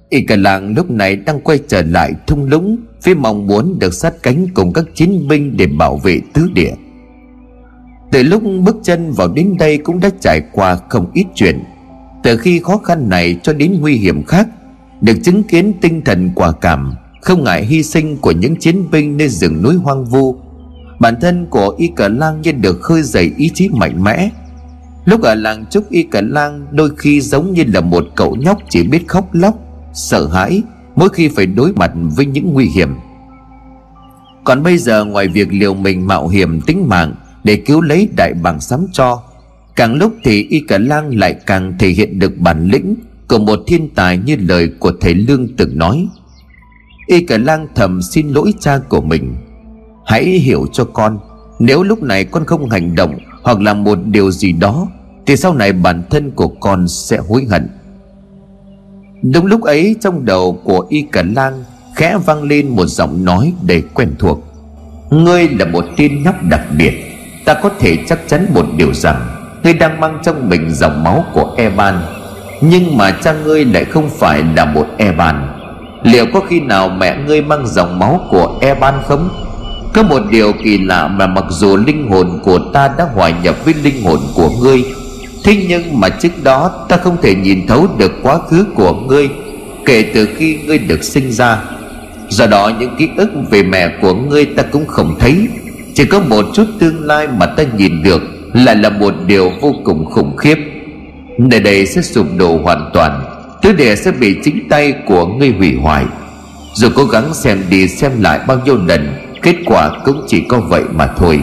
Y cả làng lúc này đang quay trở lại thung lũng. Phi mong muốn được sát cánh cùng các chiến binh để bảo vệ tứ địa. Từ lúc bước chân vào đến đây cũng đã trải qua không ít chuyện. Từ khi khó khăn này cho đến nguy hiểm khác, Được chứng kiến tinh thần quả cảm, Không ngại hy sinh của những chiến binh nơi rừng núi hoang vu. Bản thân của Y Cờ Lang như được khơi dậy ý chí mạnh mẽ. Lúc ở làng Trúc Y Cờ Lang đôi khi giống như là một cậu nhóc chỉ biết khóc lóc, Sợ hãi mỗi khi phải đối mặt với những nguy hiểm. Còn bây giờ ngoài việc liều mình mạo hiểm tính mạng Để cứu lấy đại bàng sắm cho, Càng lúc thì Y Cả Lang lại càng thể hiện được bản lĩnh Của một thiên tài như lời của thầy Lương từng nói. Y Cả Lang thầm xin lỗi cha của mình. Hãy hiểu cho con, Nếu lúc này con không hành động Hoặc làm một điều gì đó, Thì sau này bản thân của con sẽ hối hận. Đúng lúc ấy, trong đầu của Y Cẩn Lan Khẽ vang lên một giọng nói đầy quen thuộc Ngươi là một tên nhóc đặc biệt, Ta có thể chắc chắn một điều rằng, Ngươi đang mang trong mình dòng máu của Eban Nhưng mà cha ngươi lại không phải là một Eban Liệu có khi nào mẹ ngươi mang dòng máu của Eban không? Có một điều kỳ lạ mà mặc dù linh hồn của ta đã hòa nhập với linh hồn của ngươi Thế nhưng mà trước đó ta không thể nhìn thấu được quá khứ của ngươi, Kể từ khi ngươi được sinh ra. Do đó những ký ức về mẹ của ngươi ta cũng không thấy. Chỉ có một chút tương lai mà ta nhìn được Lại là một điều vô cùng khủng khiếp. Nơi đây sẽ sụp đổ hoàn toàn, Thứ địa sẽ bị chính tay của ngươi hủy hoại. Dù cố gắng xem đi xem lại bao nhiêu lần, Kết quả cũng chỉ có vậy mà thôi.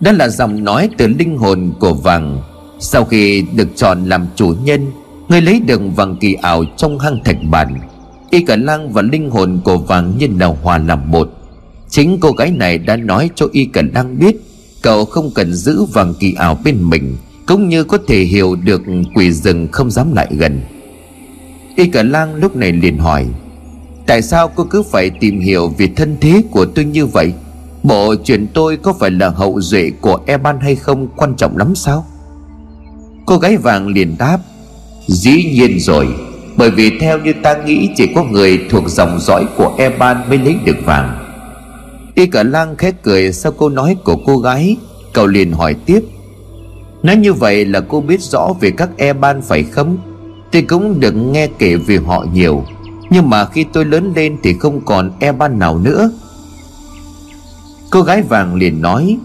Đó là giọng nói từ linh hồn của vàng. Sau khi được chọn làm chủ nhân, Người lấy được vàng kỳ ảo trong hang thạch bản Y cả lang và linh hồn của vàng nhân là hòa làm một. Chính cô gái này đã nói cho Y cả Lang biết, Cậu không cần giữ vàng kỳ ảo bên mình, Cũng như có thể hiểu được quỷ rừng không dám lại gần. Y cả Lang lúc này liền hỏi, Tại sao cô cứ phải tìm hiểu về thân thế của tôi như vậy? Bộ chuyện tôi có phải là hậu duệ của Eban hay không quan trọng lắm sao? Cô gái vàng liền đáp, Dĩ nhiên rồi, Bởi vì theo như ta nghĩ chỉ có người thuộc dòng dõi của Eban mới lấy được vàng. Y cả lang khét cười sau câu nói của cô gái, Cậu liền hỏi tiếp, Nói như vậy là cô biết rõ về các Eban phải không? Tôi cũng được nghe kể về họ nhiều, nhưng mà khi tôi lớn lên thì không còn Eban nào nữa. Cô gái vàng liền nói,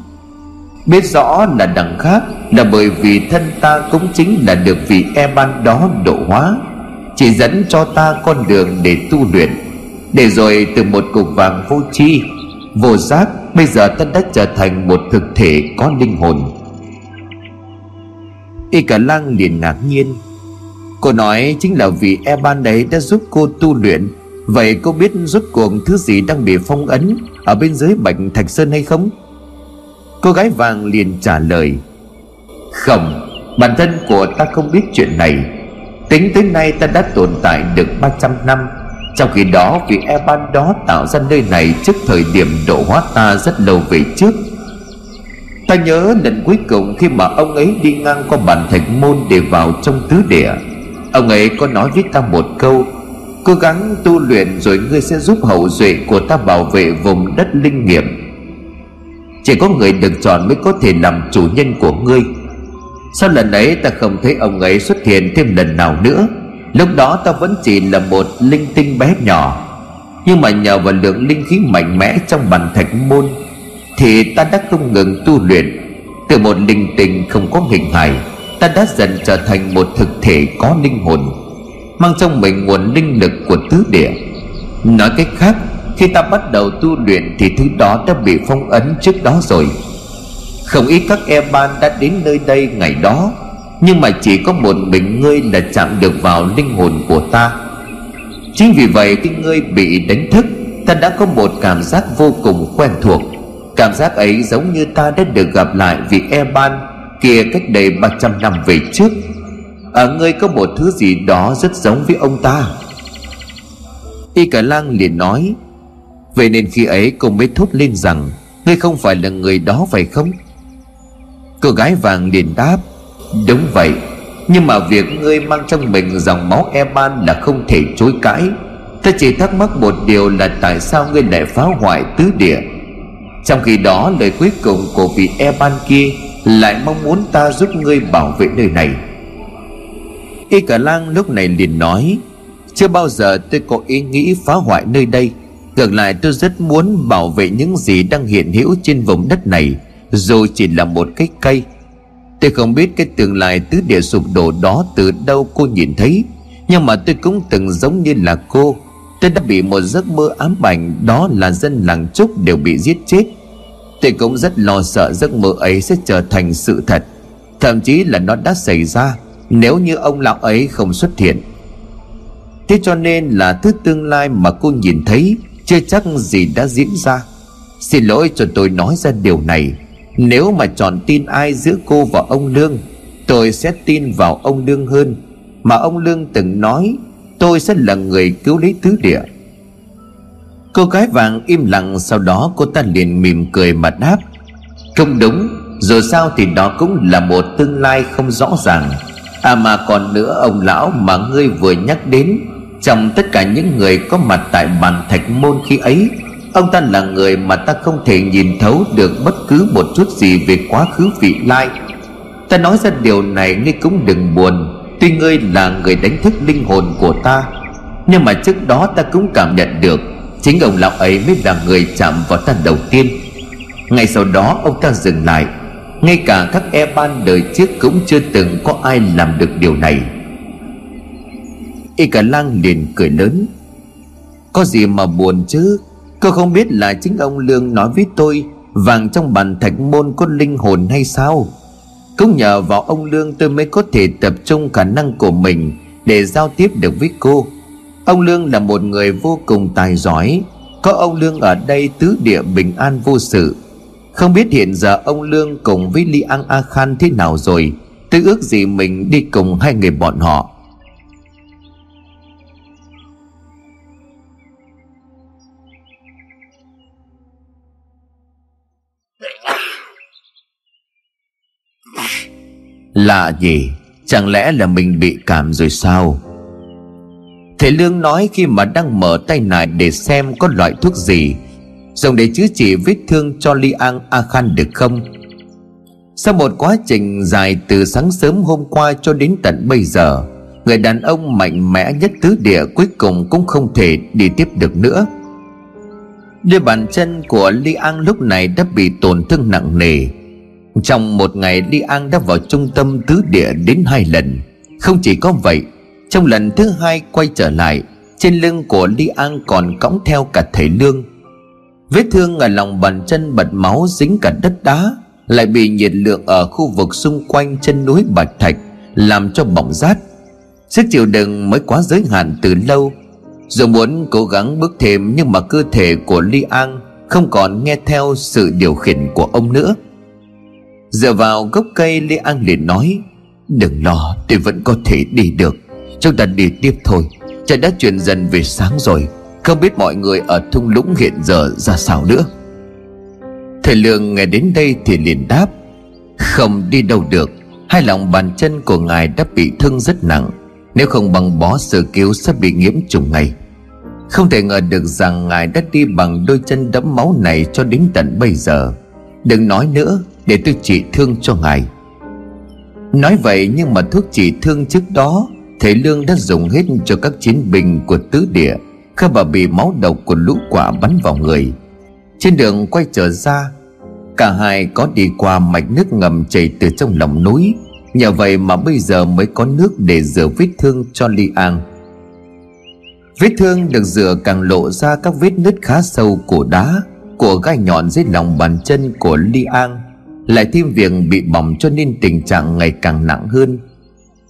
Biết rõ là đằng khác, Là bởi vì thân ta cũng chính là được vị e ban đó độ hóa. Chỉ dẫn cho ta con đường để tu luyện. Để rồi từ một cục vàng vô tri, Vô giác, Bây giờ ta đã trở thành một thực thể có linh hồn. Y cả lang liền ngạc nhiên, Cô nói chính là vì Eban đấy đã giúp cô tu luyện Vậy cô biết rốt cuộc thứ gì đang bị phong ấn Ở bên dưới bạch thạch sơn hay không? Cô gái vàng liền trả lời, Không, Bản thân của ta không biết chuyện này. Tính tới nay ta đã tồn tại được 300 năm. Trong khi đó, vị Eban đó tạo ra nơi này Trước thời điểm độ hóa ta rất lâu về trước. Ta nhớ lần cuối cùng khi mà ông ấy đi ngang qua bản thạch môn để vào trong tứ địa. Ông ấy có nói với ta một câu Cố gắng tu luyện rồi ngươi sẽ giúp hậu duệ của ta bảo vệ vùng đất linh nghiệm. Chỉ có người được chọn mới có thể làm chủ nhân của ngươi. Sau lần ấy ta không thấy ông ấy xuất hiện thêm lần nào nữa. Lúc đó ta vẫn chỉ là một linh tinh bé nhỏ. Nhưng mà nhờ vào lượng linh khí mạnh mẽ trong bàn thạch môn, Thì ta đã không ngừng tu luyện. Từ một linh tinh không có hình hài Ta đã dần trở thành một thực thể có linh hồn. Mang trong mình nguồn linh lực của tứ địa. Nói cách khác, Khi ta bắt đầu tu luyện Thì thứ đó đã bị phong ấn trước đó rồi. Không ít các e ban đã đến nơi đây ngày đó, Nhưng mà chỉ có một mình ngươi là chạm được vào linh hồn của ta. Chính vì vậy khi ngươi bị đánh thức, Ta đã có một cảm giác vô cùng quen thuộc. Cảm giác ấy giống như ta đã được gặp lại vị e ban kia cách đây 300 năm về trước ở ngươi có một thứ gì đó rất giống với ông ta. Y cả lang liền nói, vậy nên khi ấy cô mới thốt lên rằng, ngươi không phải là người đó phải không? Cô gái vàng liền đáp, đúng vậy, nhưng mà việc ngươi mang trong mình dòng máu eman là không thể chối cãi. Ta chỉ thắc mắc một điều là tại sao ngươi lại phá hoại tứ địa? Trong khi đó lời cuối cùng của vị eban kia lại mong muốn ta giúp ngươi bảo vệ nơi này y cả lang lúc này liền nói, chưa bao giờ tôi có ý nghĩ phá hoại nơi đây. Ngược lại tôi rất muốn bảo vệ những gì đang hiện hữu trên vùng đất này, dù chỉ là một cái cây. Tôi không biết cái tương lai tứ địa sụp đổ đó từ đâu cô nhìn thấy, nhưng mà tôi cũng từng giống như là cô. Tôi đã bị một giấc mơ ám ảnh, đó là dân làng trúc đều bị giết chết. Tôi cũng rất lo sợ giấc mơ ấy sẽ trở thành sự thật, thậm chí là nó đã xảy ra nếu như ông lão ấy không xuất hiện. Thế cho nên là thứ tương lai mà cô nhìn thấy chưa chắc gì đã diễn ra. Xin lỗi cho tôi nói ra điều này. Nếu mà chọn tin ai giữa cô và ông lương, tôi sẽ tin vào ông lương hơn. Mà ông lương từng nói, tôi sẽ là người cứu lấy tứ địa. Cô gái vàng im lặng, sau đó cô ta liền mỉm cười mà đáp, không đúng, dù sao thì đó cũng là một tương lai không rõ ràng. À mà còn nữa, ông lão mà ngươi vừa nhắc đến, Trong tất cả những người có mặt tại bàn thạch môn khi ấy, Ông ta là người mà ta không thể nhìn thấu được bất cứ một chút gì về quá khứ vị lai. Ta nói ra điều này, ngươi cũng đừng buồn. Tuy ngươi là người đánh thức linh hồn của ta, Nhưng mà trước đó ta cũng cảm nhận được, Chính ông lão ấy mới là người chạm vào ta đầu tiên. Ngay sau đó, ông ta dừng lại ngay cả các e ban đời trước cũng chưa từng có ai làm được điều này. Y cả lang liền cười lớn. Có gì mà buồn chứ? Cô không biết là chính ông Lương nói với tôi, Vàng trong bàn thạch môn có linh hồn hay sao? Cũng nhờ vào ông Lương tôi mới có thể tập trung khả năng của mình Để giao tiếp được với cô. Ông Lương là một người vô cùng tài giỏi. Có ông Lương ở đây tứ địa bình an vô sự không biết hiện giờ ông Lương cùng với Li An A Khan thế nào rồi Tôi ước gì mình đi cùng hai người bọn họ. Lạ gì Chẳng lẽ là mình bị cảm rồi sao? Thầy Lương nói khi mà đang mở tay nải để xem có loại thuốc gì dùng để chữa trị vết thương cho Li An A Khan được không? Sau một quá trình dài từ sáng sớm hôm qua cho đến tận bây giờ, người đàn ông mạnh mẽ nhất tứ địa cuối cùng cũng không thể đi tiếp được nữa. Đôi bàn chân của Li An lúc này đã bị tổn thương nặng nề. Trong một ngày Li An đã vào trung tâm tứ địa đến hai lần. Không chỉ có vậy, trong lần thứ hai quay trở lại, trên lưng của Li An còn cõng theo cả thầy lương. Vết thương ở lòng bàn chân bật máu dính cả đất đá, Lại bị nhiệt lượng ở khu vực xung quanh chân núi Bạch Thạch Làm cho bỏng rát. Sức chịu đựng mới quá giới hạn từ lâu. Dù muốn cố gắng bước thêm Nhưng mà cơ thể của ly An Không còn nghe theo sự điều khiển của ông nữa. Dựa vào gốc cây, ly An liền nói, Đừng lo, tôi vẫn có thể đi được. Chúng ta đi tiếp thôi. Trời đã chuyển dần về sáng rồi. Không biết mọi người ở thung lũng hiện giờ ra sao nữa? Thầy Lương nghe đến đây thì liền đáp, Không đi đâu được. Hai lòng bàn chân của ngài đã bị thương rất nặng. Nếu không bằng bó sơ cứu sẽ bị nhiễm trùng ngay. Không thể ngờ được rằng ngài đã đi bằng đôi chân đẫm máu này cho đến tận bây giờ. Đừng nói nữa, để tôi trị thương cho ngài. Nói vậy nhưng mà thuốc trị thương trước đó, Thầy Lương đã dùng hết cho các chiến binh của tứ địa. Khi bà bị máu độc của lũ quả bắn vào người, Trên đường quay trở ra, Cả hai có đi qua mạch nước ngầm chảy từ trong lòng núi. Nhờ vậy mà bây giờ mới có nước để rửa vết thương cho Li An. Vết thương được rửa càng lộ ra các vết nứt khá sâu của đá, Của gai nhọn dưới lòng bàn chân của Li An. Lại thêm việc bị bỏng cho nên tình trạng ngày càng nặng hơn.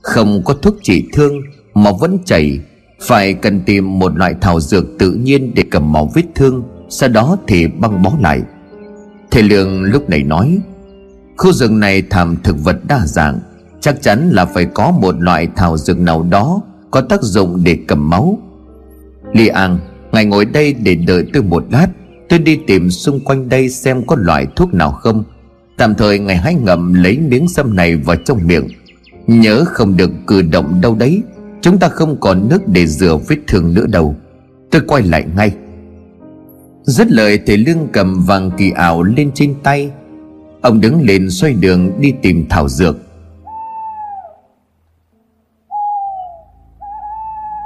Không có thuốc trị thương mà vẫn chảy. Phải cần tìm một loại thảo dược tự nhiên để cầm máu vết thương, Sau đó thì băng bó lại. Thầy Lương lúc này nói, Khu rừng này thảm thực vật đa dạng, Chắc chắn là phải có một loại thảo dược nào đó Có tác dụng để cầm máu. Li An, Ngài ngồi đây để đợi tôi một lát, Tôi đi tìm xung quanh đây xem có loại thuốc nào không. Tạm thời ngài hãy ngậm lấy miếng sâm này vào trong miệng. Nhớ không được cử động đâu đấy. Chúng ta không còn nước để rửa vết thương nữa đâu. Tôi quay lại ngay. Dứt lời, thầy lương cầm vàng kỳ ảo lên trên tay. Ông đứng lên xoay đường đi tìm thảo dược.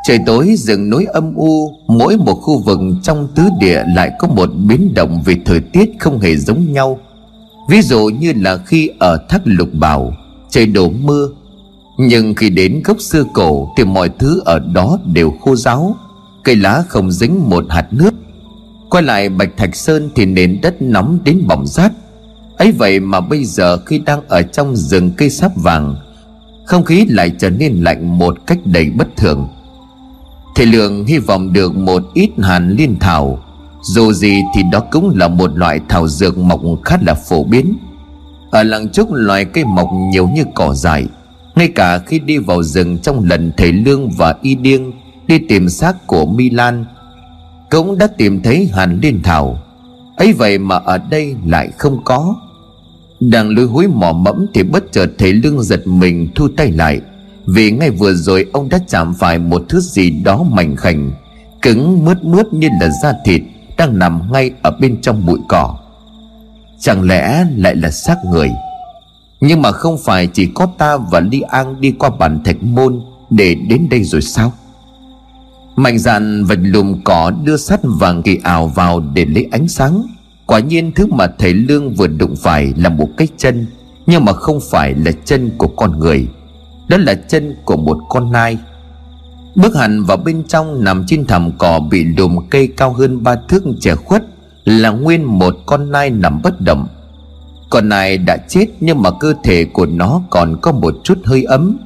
Trời tối, rừng núi âm u, Mỗi một khu vực trong tứ địa lại có một biến động về thời tiết không hề giống nhau. Ví dụ như là khi ở thác lục bảo, Trời đổ mưa nhưng khi đến gốc xưa cổ Thì mọi thứ ở đó đều khô ráo. Cây lá không dính một hạt nước. Quay lại Bạch Thạch Sơn thì nền đất nóng đến bỏng rát. Ấy vậy mà bây giờ khi đang ở trong rừng cây sáp vàng, Không khí lại trở nên lạnh một cách đầy bất thường. Thầy Lượng hy vọng được một ít hàn liên thảo. Dù gì thì đó cũng là một loại thảo dược mọc khá là phổ biến. Ở làng trúc loài cây mọc nhiều như cỏ dại. Ngay cả khi đi vào rừng trong lần thầy Lương và Y Điêng Đi tìm xác của Milan, cũng đã tìm thấy hàn liên thảo. Ấy vậy mà ở đây lại không có. Đang lôi hối mò mẫm thì bất chợt thấy lương giật mình thu tay lại, vì ngay vừa rồi ông đã chạm phải một thứ gì đó mảnh khảnh, cứng, mướt mướt như là da thịt đang nằm ngay ở bên trong bụi cỏ. Chẳng lẽ lại là xác người? Nhưng mà không phải chỉ có ta và Li An đi qua bản thạch môn để đến đây rồi sao? Mạnh dạn vạch lùm cỏ đưa sắt vàng kỳ ảo vào để lấy ánh sáng. Quả nhiên thứ mà thầy Lương vừa đụng phải là một cái chân, Nhưng mà không phải là chân của con người. Đó là chân của một con nai. Bước hẳn vào bên trong nằm trên thảm cỏ bị lùm cây cao hơn ba thước trẻ khuất Là nguyên một con nai nằm bất động. Con nai đã chết nhưng mà cơ thể của nó còn có một chút hơi ấm.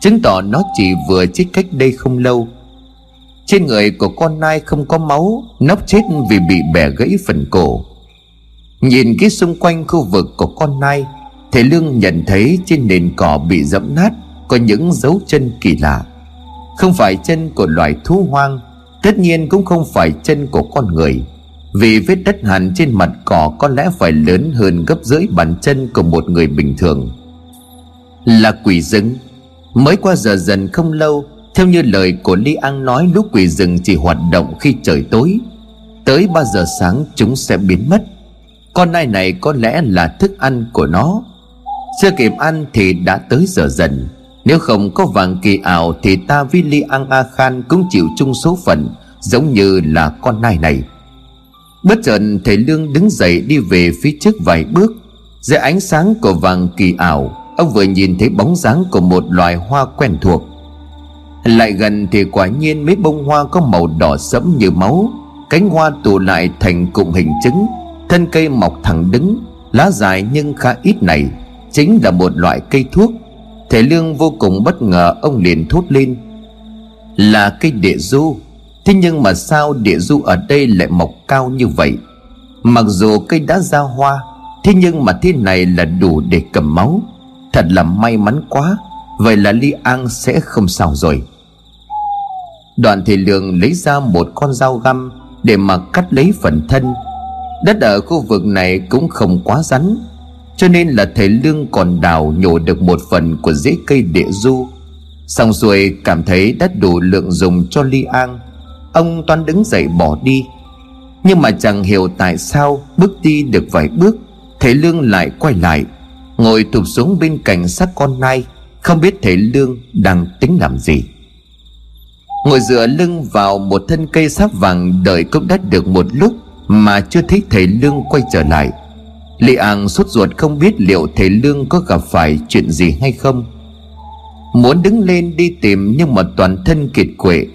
Chứng tỏ nó chỉ vừa chết cách đây không lâu. Trên người của con nai không có máu, Nóc chết vì bị bẻ gãy phần cổ. Nhìn cái xung quanh khu vực của con nai Thầy Lương nhận thấy trên nền cỏ bị dẫm nát, Có những dấu chân kỳ lạ. Không phải chân của loài thú hoang, Tất nhiên cũng không phải chân của con người. Vì vết đất hằn trên mặt cỏ có lẽ phải lớn hơn gấp rưỡi bàn chân của một người bình thường. Là quỷ rừng. Mới qua giờ dần không lâu, theo như lời của Lý An nói lúc quỷ rừng chỉ hoạt động khi trời tối. Tới 3 giờ sáng, chúng sẽ biến mất. Con nai này có lẽ là thức ăn của nó. Chưa kịp ăn thì đã tới giờ dần. Nếu không có vàng kỳ ảo Thì ta với ly An A Khan cũng chịu chung số phận, Giống như là con nai này. Bất chợt thầy Lương đứng dậy đi về phía trước vài bước. Dưới ánh sáng của vàng kỳ ảo, Ông vừa nhìn thấy bóng dáng của một loài hoa quen thuộc. Lại gần thì quả nhiên mấy bông hoa có màu đỏ sẫm như máu. Cánh hoa tụ lại thành cụm hình trứng, Thân cây mọc thẳng đứng, Lá dài nhưng khá ít này, Chính là một loại cây thuốc. Thầy lương vô cùng bất ngờ, Ông liền thốt lên, Là cây địa du. Thế nhưng mà sao địa du ở đây lại mọc cao như vậy? Mặc dù cây đã ra hoa, Thế nhưng mà thế này là đủ để cầm máu. Thật là may mắn quá, Vậy là ly An sẽ không sao rồi. Đoàn thị lương lấy ra một con dao găm Để mà cắt lấy phần thân. Đất ở khu vực này cũng không quá rắn, Cho nên là thầy lương còn đào nhổ được một phần của rễ cây địa du. Xong rồi cảm thấy đã đủ lượng dùng cho ly an. Ông toan đứng dậy bỏ đi. Nhưng mà chẳng hiểu tại sao Bước đi được vài bước, Thầy Lương lại quay lại, Ngồi thụp xuống bên cạnh xác con nai, Không biết thầy Lương đang tính làm gì. Ngồi dựa lưng vào một thân cây sáp vàng Đợi cũng đã được một lúc Mà chưa thấy thầy Lương quay trở lại. Lệ An sốt ruột không biết liệu thầy Lương có gặp phải chuyện gì hay không. Muốn đứng lên đi tìm nhưng mà toàn thân kiệt quệ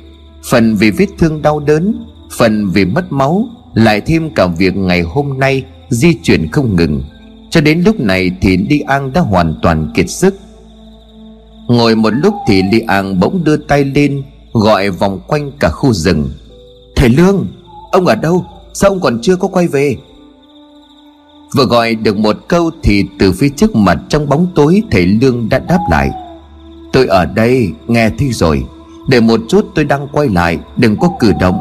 Phần vì vết thương đau đớn, Phần vì mất máu, Lại thêm cả việc ngày hôm nay Di chuyển không ngừng. Cho đến lúc này thì Li An đã hoàn toàn kiệt sức. Ngồi một lúc thì Li An bỗng đưa tay lên, Gọi vòng quanh cả khu rừng. Thầy Lương, Ông ở đâu? Sao ông còn chưa có quay về? Vừa gọi được một câu Thì từ phía trước mặt trong bóng tối, Thầy Lương đã đáp lại, Tôi ở đây, nghe thấy rồi. Để một chút tôi đang quay lại, Đừng có cử động.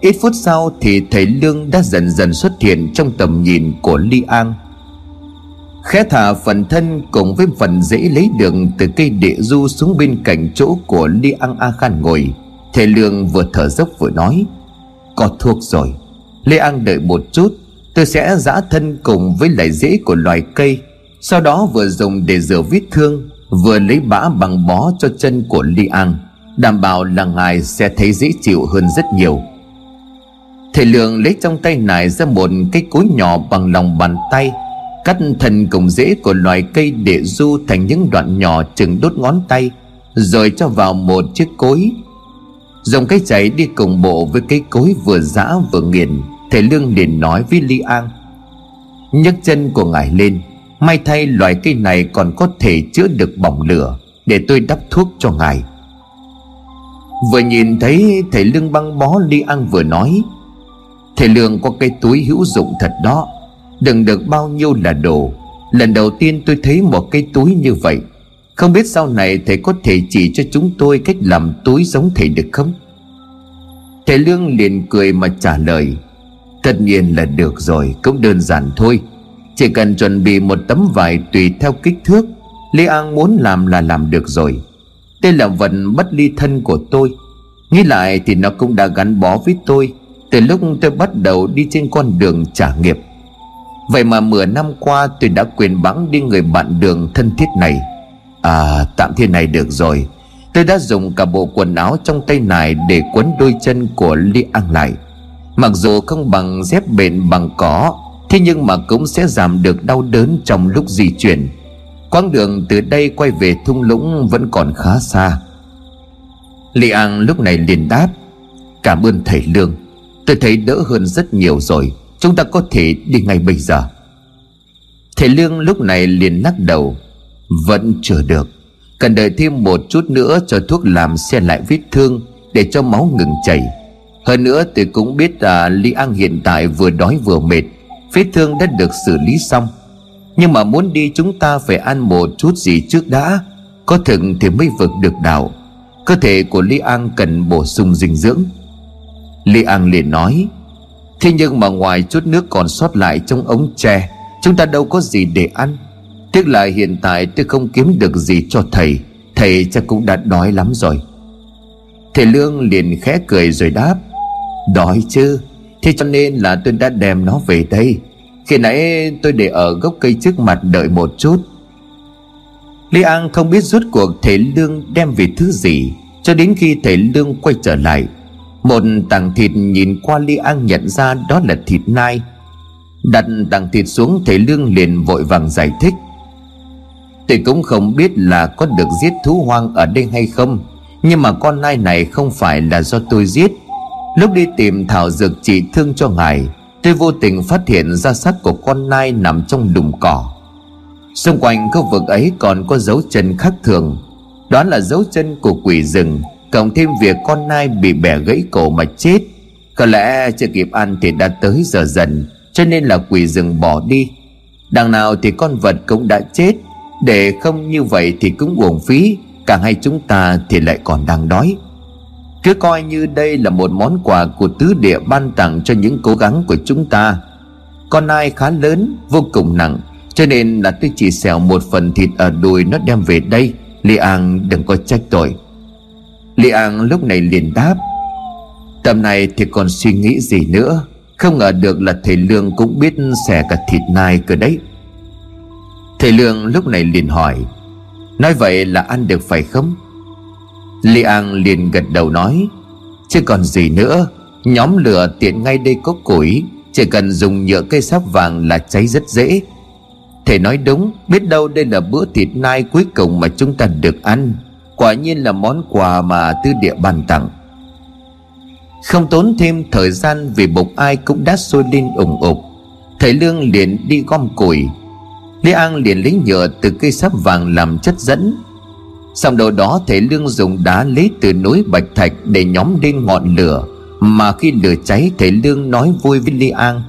Ít phút sau thì thầy Lương đã dần dần xuất hiện trong tầm nhìn của Ly An. Khẽ thả phần thân cùng với phần dễ lấy đường từ cây địa du xuống bên cạnh chỗ của Ly An A Khan ngồi. Thầy Lương vừa thở dốc vừa nói, Có thuốc rồi. Lê An đợi một chút, Tôi sẽ giã thân cùng với lại rễ của loài cây, Sau đó vừa dùng để rửa vết thương. Vừa lấy bã bằng bó cho chân của Li An, Đảm bảo là ngài sẽ thấy dễ chịu hơn rất nhiều. Thầy Lượng lấy trong tay nải ra một cái cối nhỏ bằng lòng bàn tay, Cắt thân cùng rễ của loài cây để du thành những đoạn nhỏ chừng đốt ngón tay, Rồi cho vào một chiếc cối. Dòng cái chảy đi cùng bộ với cái cối vừa giã vừa nghiền, Thầy Lương liền nói với Li An, nhấc chân của ngài lên. May thay loài cây này còn có thể chữa được bỏng lửa Để tôi đắp thuốc cho ngài. Vừa nhìn thấy thầy Lương băng bó đi An vừa nói, Thầy Lương có cái túi hữu dụng thật đó Đừng được bao nhiêu là đồ. Lần đầu tiên tôi thấy một cái túi như vậy. Không biết sau này thầy có thể chỉ cho chúng tôi cách làm túi giống thầy được không? Thầy Lương liền cười mà trả lời, Tất nhiên là được rồi, Cũng đơn giản thôi. Chỉ cần chuẩn bị một tấm vải tùy theo kích thước, Lê An muốn làm là làm được rồi. Đây là vật bất ly thân của tôi. Nghĩ lại thì nó cũng đã gắn bó với tôi từ lúc tôi bắt đầu đi trên con đường trả nghiệp. Vậy mà mười năm qua tôi đã quyền bẵng đi người bạn đường thân thiết này. À tạm thế này được rồi. Tôi đã dùng cả bộ quần áo trong tay này Để quấn đôi chân của Ly An lại. Mặc dù không bằng dép bền bằng cỏ Thế nhưng mà cũng sẽ giảm được đau đớn trong lúc di chuyển. Quãng đường từ đây quay về thung lũng vẫn còn khá xa. Li An lúc này liền đáp, Cảm ơn thầy Lương. Tôi thấy đỡ hơn rất nhiều rồi. Chúng ta có thể đi ngay bây giờ. Thầy Lương lúc này liền lắc đầu, Vẫn chưa được. Cần đợi thêm một chút nữa cho thuốc làm xe lại vết thương Để cho máu ngừng chảy. Hơn nữa tôi cũng biết là Lý An hiện tại vừa đói vừa mệt. Vết thương đã được xử lý xong. Nhưng mà muốn đi chúng ta phải ăn một chút gì trước đã. Có thực thì mới vực được đạo Cơ thể của Lý An cần bổ sung dinh dưỡng. Lý An liền nói, Thế nhưng mà ngoài chút nước còn sót lại trong ống tre, Chúng ta đâu có gì để ăn. Tiếc là hiện tại tôi không kiếm được gì cho thầy Thầy chắc cũng đã đói lắm rồi. Thầy Lương liền khẽ cười rồi đáp, Đói chứ. Thế cho nên là tôi đã đem nó về đây. Khi nãy tôi để ở gốc cây trước mặt đợi một chút. Lý An không biết rút cuộc thầy Lương đem về thứ gì, Cho đến khi thầy Lương quay trở lại, một tảng thịt nhìn qua Lý An nhận ra đó là thịt nai. Đặt tảng thịt xuống, thầy Lương liền vội vàng giải thích. Tôi cũng không biết là có được giết thú hoang ở đây hay không, Nhưng mà con nai này không phải là do tôi giết. Lúc đi tìm thảo dược trị thương cho ngài, Tôi vô tình phát hiện ra xác của con nai nằm trong đùm cỏ. Xung quanh khu vực ấy còn có dấu chân khác thường, Đó là dấu chân của quỷ rừng, Cộng thêm việc con nai bị bẻ gãy cổ mà chết. Có lẽ chưa kịp ăn thì đã tới giờ dần, Cho nên là quỷ rừng bỏ đi. Đằng nào thì con vật cũng đã chết, Để không như vậy thì cũng uổng phí càng hay chúng ta thì lại còn đang đói. Cứ coi như đây là một món quà của tứ địa ban tặng cho những cố gắng của chúng ta. Con nai khá lớn, vô cùng nặng Cho nên là tôi chỉ xẻo một phần thịt ở đùi nó đem về đây. Li An đừng có trách tội. Li An lúc này liền đáp Tầm này thì còn suy nghĩ gì nữa? Không ngờ được là thầy Lương cũng biết xẻ cả thịt nai cơ đấy. Thầy Lương lúc này liền hỏi Nói vậy là ăn được phải không? Li An liền gật đầu nói, Chứ còn gì nữa, Nhóm lửa tiện ngay đây có củi, Chỉ cần dùng nhựa cây sáp vàng là cháy rất dễ. Thầy nói đúng, Biết đâu đây là bữa thịt nai cuối cùng mà chúng ta được ăn. Quả nhiên là món quà mà tư địa ban tặng. Không tốn thêm thời gian Vì bụng ai cũng đã sôi lên ủng ục, Thầy Lương liền đi gom củi. Lý An liền lấy nhựa từ cây sáp vàng làm chất dẫn Xong đầu đó thể Lương dùng đá lấy từ núi Bạch Thạch để nhóm lên ngọn lửa, Mà khi lửa cháy thể Lương nói vui với li An,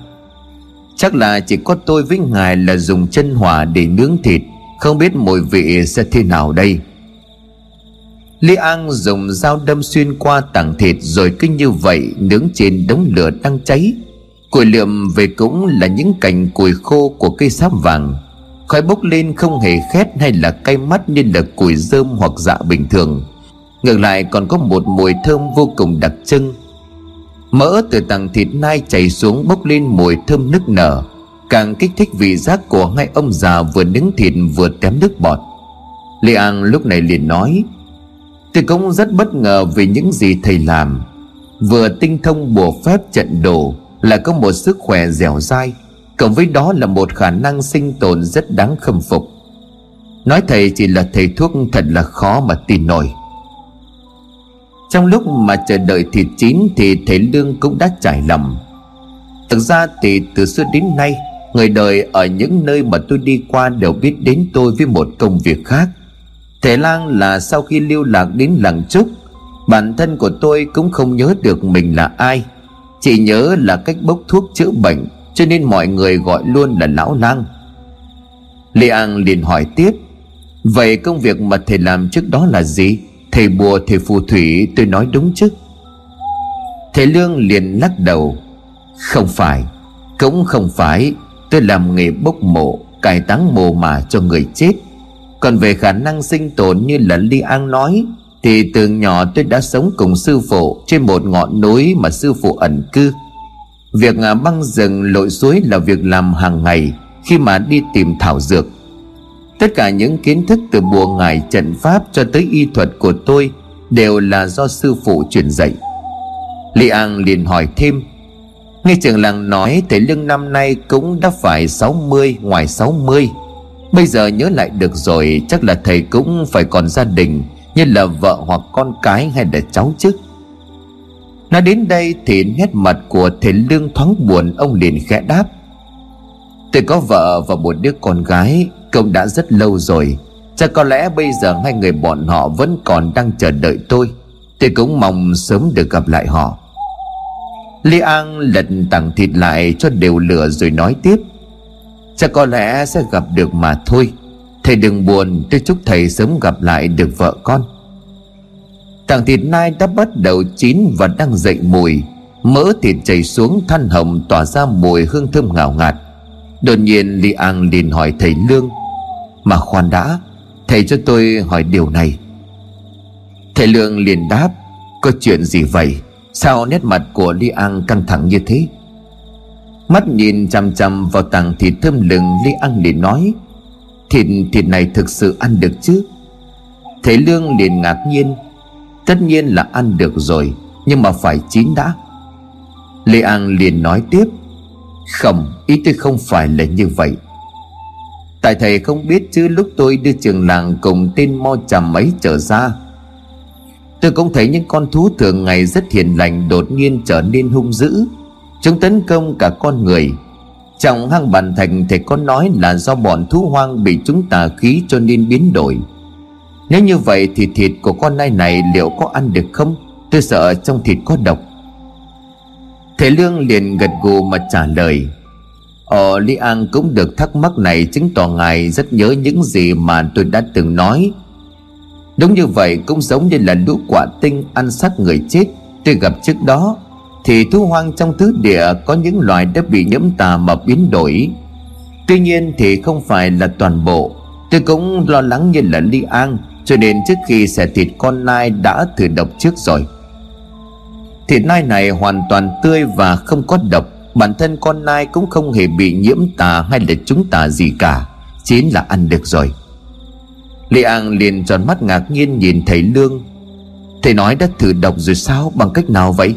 Chắc là chỉ có tôi với ngài là dùng chân hỏa để nướng thịt, Không biết mùi vị sẽ thế nào đây. Lý An dùng dao đâm xuyên qua tảng thịt Rồi cứ như vậy nướng trên đống lửa đang cháy. Củi lượm về cũng là những cành củi khô của cây sáp vàng. Khói bốc lên không hề khét hay là cay mắt như là củi rơm hoặc dạ bình thường. Ngược lại còn có một mùi thơm vô cùng đặc trưng. Mỡ từ tầng thịt nai chảy xuống bốc lên mùi thơm nức nở, Càng kích thích vị giác của hai ông già vừa nướng thịt vừa tém nước bọt. Lê An lúc này liền nói, Tôi cũng rất bất ngờ vì những gì thầy làm. Vừa tinh thông bùa phép trận đồ Là có một sức khỏe dẻo dai. Cộng với đó là một khả năng sinh tồn rất đáng khâm phục. Nói thầy chỉ là thầy thuốc thật là khó mà tin nổi. Trong lúc mà chờ đợi thịt chín Thì thầy Lương cũng đã trải lòng. Thực ra thì từ xưa đến nay, Người đời ở những nơi mà tôi đi qua Đều biết đến tôi với một công việc khác. Thầy lang là sau khi lưu lạc đến làng trúc, Bản thân của tôi cũng không nhớ được mình là ai, Chỉ nhớ là cách bốc thuốc chữa bệnh cho nên mọi người gọi luôn là lão lang. Lê An liền hỏi tiếp, Vậy công việc mà thầy làm trước đó là gì? Thầy bùa, thầy phù thủy, tôi nói đúng chứ? Thầy Lương liền lắc đầu, Không phải, Cũng không phải. Tôi làm nghề bốc mộ, Cải táng mồ mà cho người chết. Còn về khả năng sinh tồn như là Ly An nói, Thì từ nhỏ tôi đã sống cùng sư phụ Trên một ngọn núi mà sư phụ ẩn cư. Việc à, băng rừng lội suối là việc làm hàng ngày Khi mà đi tìm thảo dược. Tất cả những kiến thức từ bùa ngải trận pháp cho tới y thuật của tôi Đều là do sư phụ truyền dạy. Lý An liền hỏi thêm, Nghe trường làng nói thầy Lương năm nay cũng đã phải 60 ngoài 60 Bây giờ nhớ lại được rồi, chắc là thầy cũng phải còn gia đình, Như là vợ hoặc con cái hay là cháu chứ. Nói đến đây thì nét mặt của thầy Lương thoáng buồn, Ông liền khẽ đáp. Tôi có vợ và một đứa con gái Công đã rất lâu rồi. Chắc có lẽ bây giờ hai người bọn họ Vẫn còn đang chờ đợi tôi. Tôi cũng mong sớm được gặp lại họ. Lý An lật tặng thịt lại cho đều lửa rồi nói tiếp. Chắc có lẽ sẽ gặp được mà thôi. Thầy đừng buồn, Tôi chúc thầy sớm gặp lại được vợ con. Tảng thịt nai đã bắt đầu chín và đang dậy mùi. Mỡ thịt chảy xuống than hồng tỏa ra mùi hương thơm ngào ngạt. Đột nhiên, Li An liền hỏi thầy Lương. Mà khoan đã, Thầy cho tôi hỏi điều này. Thầy Lương liền đáp, Có chuyện gì vậy? Sao nét mặt của Li An căng thẳng như thế? Mắt nhìn chằm chằm vào tảng thịt thơm lừng, Li An liền nói, Thịt thịt này thực sự ăn được chứ? Thầy Lương liền ngạc nhiên Tất nhiên là ăn được rồi, Nhưng mà phải chín đã. Lê An liền nói tiếp, Không, ý tôi không phải là như vậy. Tại thầy không biết chứ, lúc tôi đưa trường làng cùng tên mo chầm mấy trở ra, Tôi cũng thấy những con thú thường ngày rất hiền lành đột nhiên trở nên hung dữ. Chúng tấn công cả con người. Trong hang bàn thành, thầy có nói là do bọn thú hoang bị chúng tà khí cho nên biến đổi nếu như vậy thì thịt của con nai này liệu có ăn được không? Tôi sợ trong thịt có độc. Thầy Lương liền gật gù mà trả lời. Ờ Lý An cũng được thắc mắc này Chứng tỏ ngài rất nhớ những gì mà tôi đã từng nói. Đúng như vậy cũng giống như là lũ quả tinh ăn xác người chết. Tôi gặp trước đó, Thì thú hoang trong tứ địa có những loài đã bị nhiễm tà mà biến đổi. Tuy nhiên thì không phải là toàn bộ. Tôi cũng lo lắng như là Ly An. Cho nên trước khi xẻ thịt con nai đã thử độc trước rồi. Thịt nai này hoàn toàn tươi và không có độc. Bản thân con nai cũng không hề bị nhiễm tà hay là chúng tà gì cả. Chính là ăn được rồi. Lê An liền tròn mắt ngạc nhiên nhìn thầy Lương. Thầy nói đã thử độc rồi sao? Bằng cách nào vậy?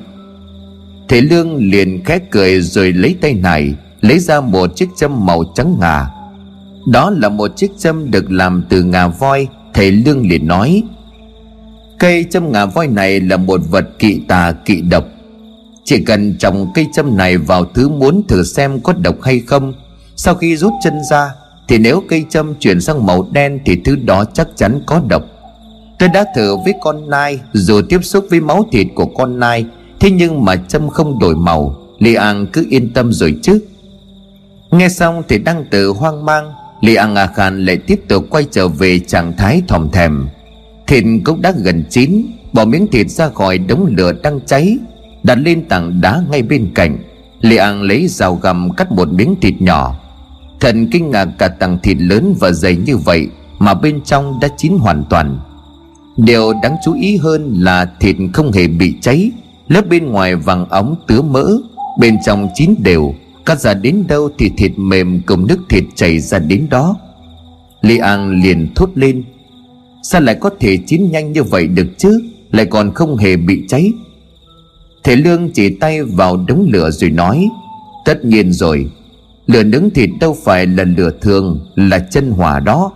Thầy Lương liền khẽ cười rồi lấy tay này Lấy ra một chiếc châm màu trắng ngà. Đó là một chiếc châm được làm từ ngà voi. Thầy Lương liền nói, Cây châm ngà voi này là một vật kỵ tà, kỵ độc. Chỉ cần trồng cây châm này vào thứ muốn thử xem có độc hay không, Sau khi rút chân ra, Thì nếu cây châm chuyển sang màu đen Thì thứ đó chắc chắn có độc. Tôi đã thử với con nai, Dù tiếp xúc với máu thịt của con nai, Thế nhưng mà châm không đổi màu. Li An cứ yên tâm rồi chứ. Nghe xong thì đang tự hoang mang Li An A Khan lại tiếp tục quay trở về trạng thái thòm thèm. Thịt cũng đã gần chín, Bỏ miếng thịt ra khỏi đống lửa đang cháy, Đặt lên tảng đá ngay bên cạnh. Li An lấy dao găm cắt một miếng thịt nhỏ. Thần kinh ngạc cả tảng thịt lớn và dày như vậy Mà bên trong đã chín hoàn toàn. Điều đáng chú ý hơn là thịt không hề bị cháy. Lớp bên ngoài vàng óng tứa mỡ, Bên trong chín đều. Cắt ra đến đâu thì thịt mềm cùng nước thịt chảy ra đến đó. Li An liền thốt lên, Sao lại có thể chín nhanh như vậy được chứ? Lại còn không hề bị cháy. Thể Lương chỉ tay vào đống lửa rồi nói, Tất nhiên rồi, Lửa nướng thịt đâu phải là lửa thường, Là chân hỏa đó.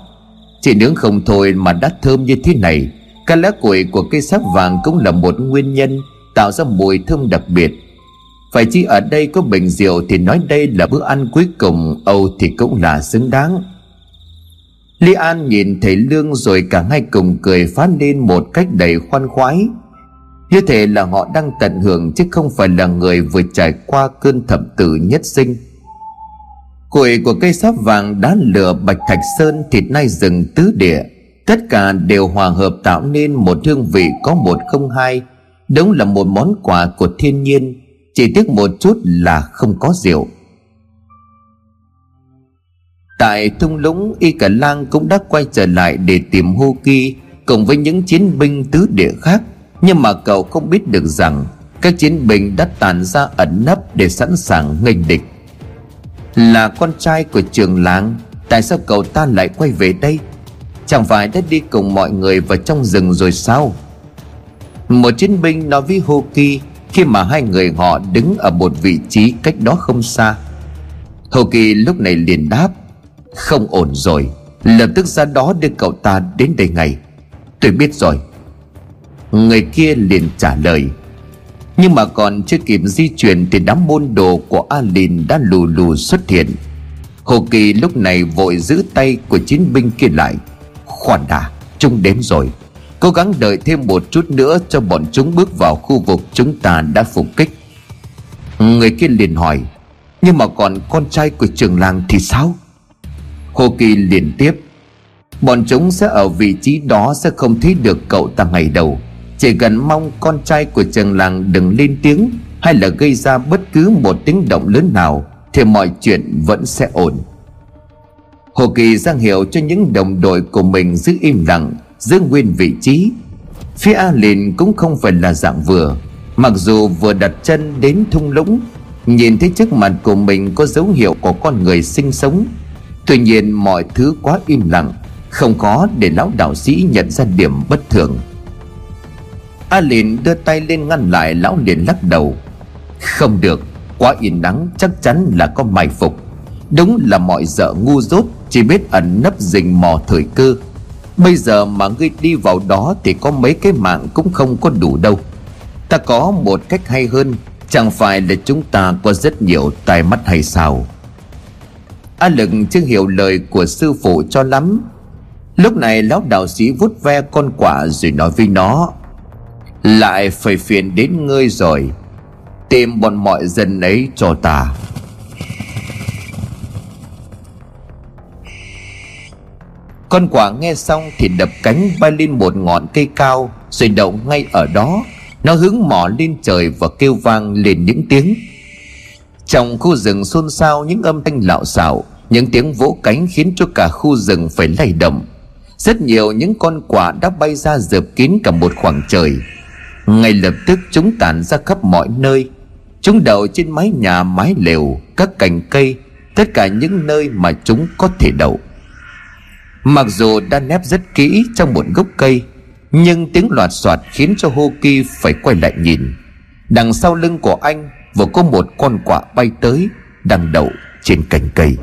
Chỉ nướng không thôi mà đã thơm như thế này Các lá củi của cây sáp vàng cũng là một nguyên nhân Tạo ra mùi thơm đặc biệt. Phải chi ở đây có bình rượu Thì nói đây là bữa ăn cuối cùng, Âu thì cũng là xứng đáng. Lý An nhìn thấy Lương rồi cả hai cùng cười phát lên một cách đầy khoan khoái. Như thể là họ đang tận hưởng chứ không phải là người vừa trải qua cơn thập tử nhất sinh. Cội của cây sáp vàng đá lửa bạch thạch sơn, thịt nai rừng tứ địa, Tất cả đều hòa hợp tạo nên một hương vị có một không hai, Đúng là một món quà của thiên nhiên. Chỉ tiếc một chút là không có rượu. Tại thung lũng, Y Cả Lang cũng đã quay trở lại để tìm Hô Kỳ Cùng với những chiến binh tứ địa khác. Nhưng mà cậu không biết được rằng, Các chiến binh đã tàn ra ẩn nấp để sẵn sàng nghênh địch. Là con trai của trường làng, Tại sao cậu ta lại quay về đây? Chẳng phải đã đi cùng mọi người vào trong rừng rồi sao? Một chiến binh nói với Hô Kỳ khi mà hai người họ đứng ở một vị trí cách đó không xa. Hồ Kỳ lúc này liền đáp, không ổn rồi, Lập tức ra đó đưa cậu ta đến đây ngay. Tôi biết rồi. Người kia liền trả lời, Nhưng mà còn chưa kịp di chuyển Thì đám môn đồ của A Lìn đã lù lù xuất hiện. Hồ Kỳ lúc này vội giữ tay của chiến binh kia lại, Khoan đã, Chúng đếm rồi. Cố gắng đợi thêm một chút nữa Cho bọn chúng bước vào khu vực chúng ta đã phục kích. Người kia liền hỏi, Nhưng mà còn con trai của trường làng thì sao? Hồ Kỳ liền tiếp, Bọn chúng sẽ ở vị trí đó sẽ không thấy được cậu ta ngày đầu. Chỉ cần mong con trai của trường làng đừng lên tiếng Hay là gây ra bất cứ một tiếng động lớn nào Thì mọi chuyện vẫn sẽ ổn. Hồ Kỳ giang hiệu cho những đồng đội của mình giữ im lặng Giữ nguyên vị trí. Phía A Lìn cũng không phải là dạng vừa, Mặc dù vừa đặt chân đến thung lũng, Nhìn thấy trước mặt của mình có dấu hiệu của con người sinh sống. Tuy nhiên mọi thứ quá im lặng, Không có để lão đạo sĩ nhận ra điểm bất thường. A liền đưa tay lên ngăn lại lão liền lắc đầu. Không được, Quá yên nắng chắc chắn là có mai phục. Đúng là mọi dợ ngu dốt, Chỉ biết ẩn nấp rình mò thời cơ. Bây giờ mà ngươi đi vào đó Thì có mấy cái mạng cũng không có đủ đâu. Ta có một cách hay hơn, Chẳng phải là chúng ta có rất nhiều tai mắt hay sao? A lực chưa hiểu lời của sư phụ cho lắm. Lúc này lão đạo sĩ vút ve con quả rồi nói với nó, Lại phải phiền đến ngươi rồi. Tìm bọn mọi dân ấy cho ta. Con quả nghe xong thì đập cánh bay lên một ngọn cây cao, Rồi đậu ngay ở đó. Nó hướng mỏ lên trời và kêu vang lên những tiếng. Trong khu rừng xôn xao, những âm thanh lạo xạo, Những tiếng vỗ cánh khiến cho cả khu rừng phải lay động. Rất nhiều những con quả đã bay ra dợp kín cả một khoảng trời. Ngay lập tức chúng tản ra khắp mọi nơi. Chúng đậu trên mái nhà, mái lều, Các cành cây, Tất cả những nơi mà chúng có thể đậu. Mặc dù đã nép rất kỹ trong một gốc cây, Nhưng tiếng loạt soạt khiến cho Hô Kỳ phải quay lại nhìn. Đằng sau lưng của anh Vừa có một con quạ bay tới, Đang đậu trên cành cây.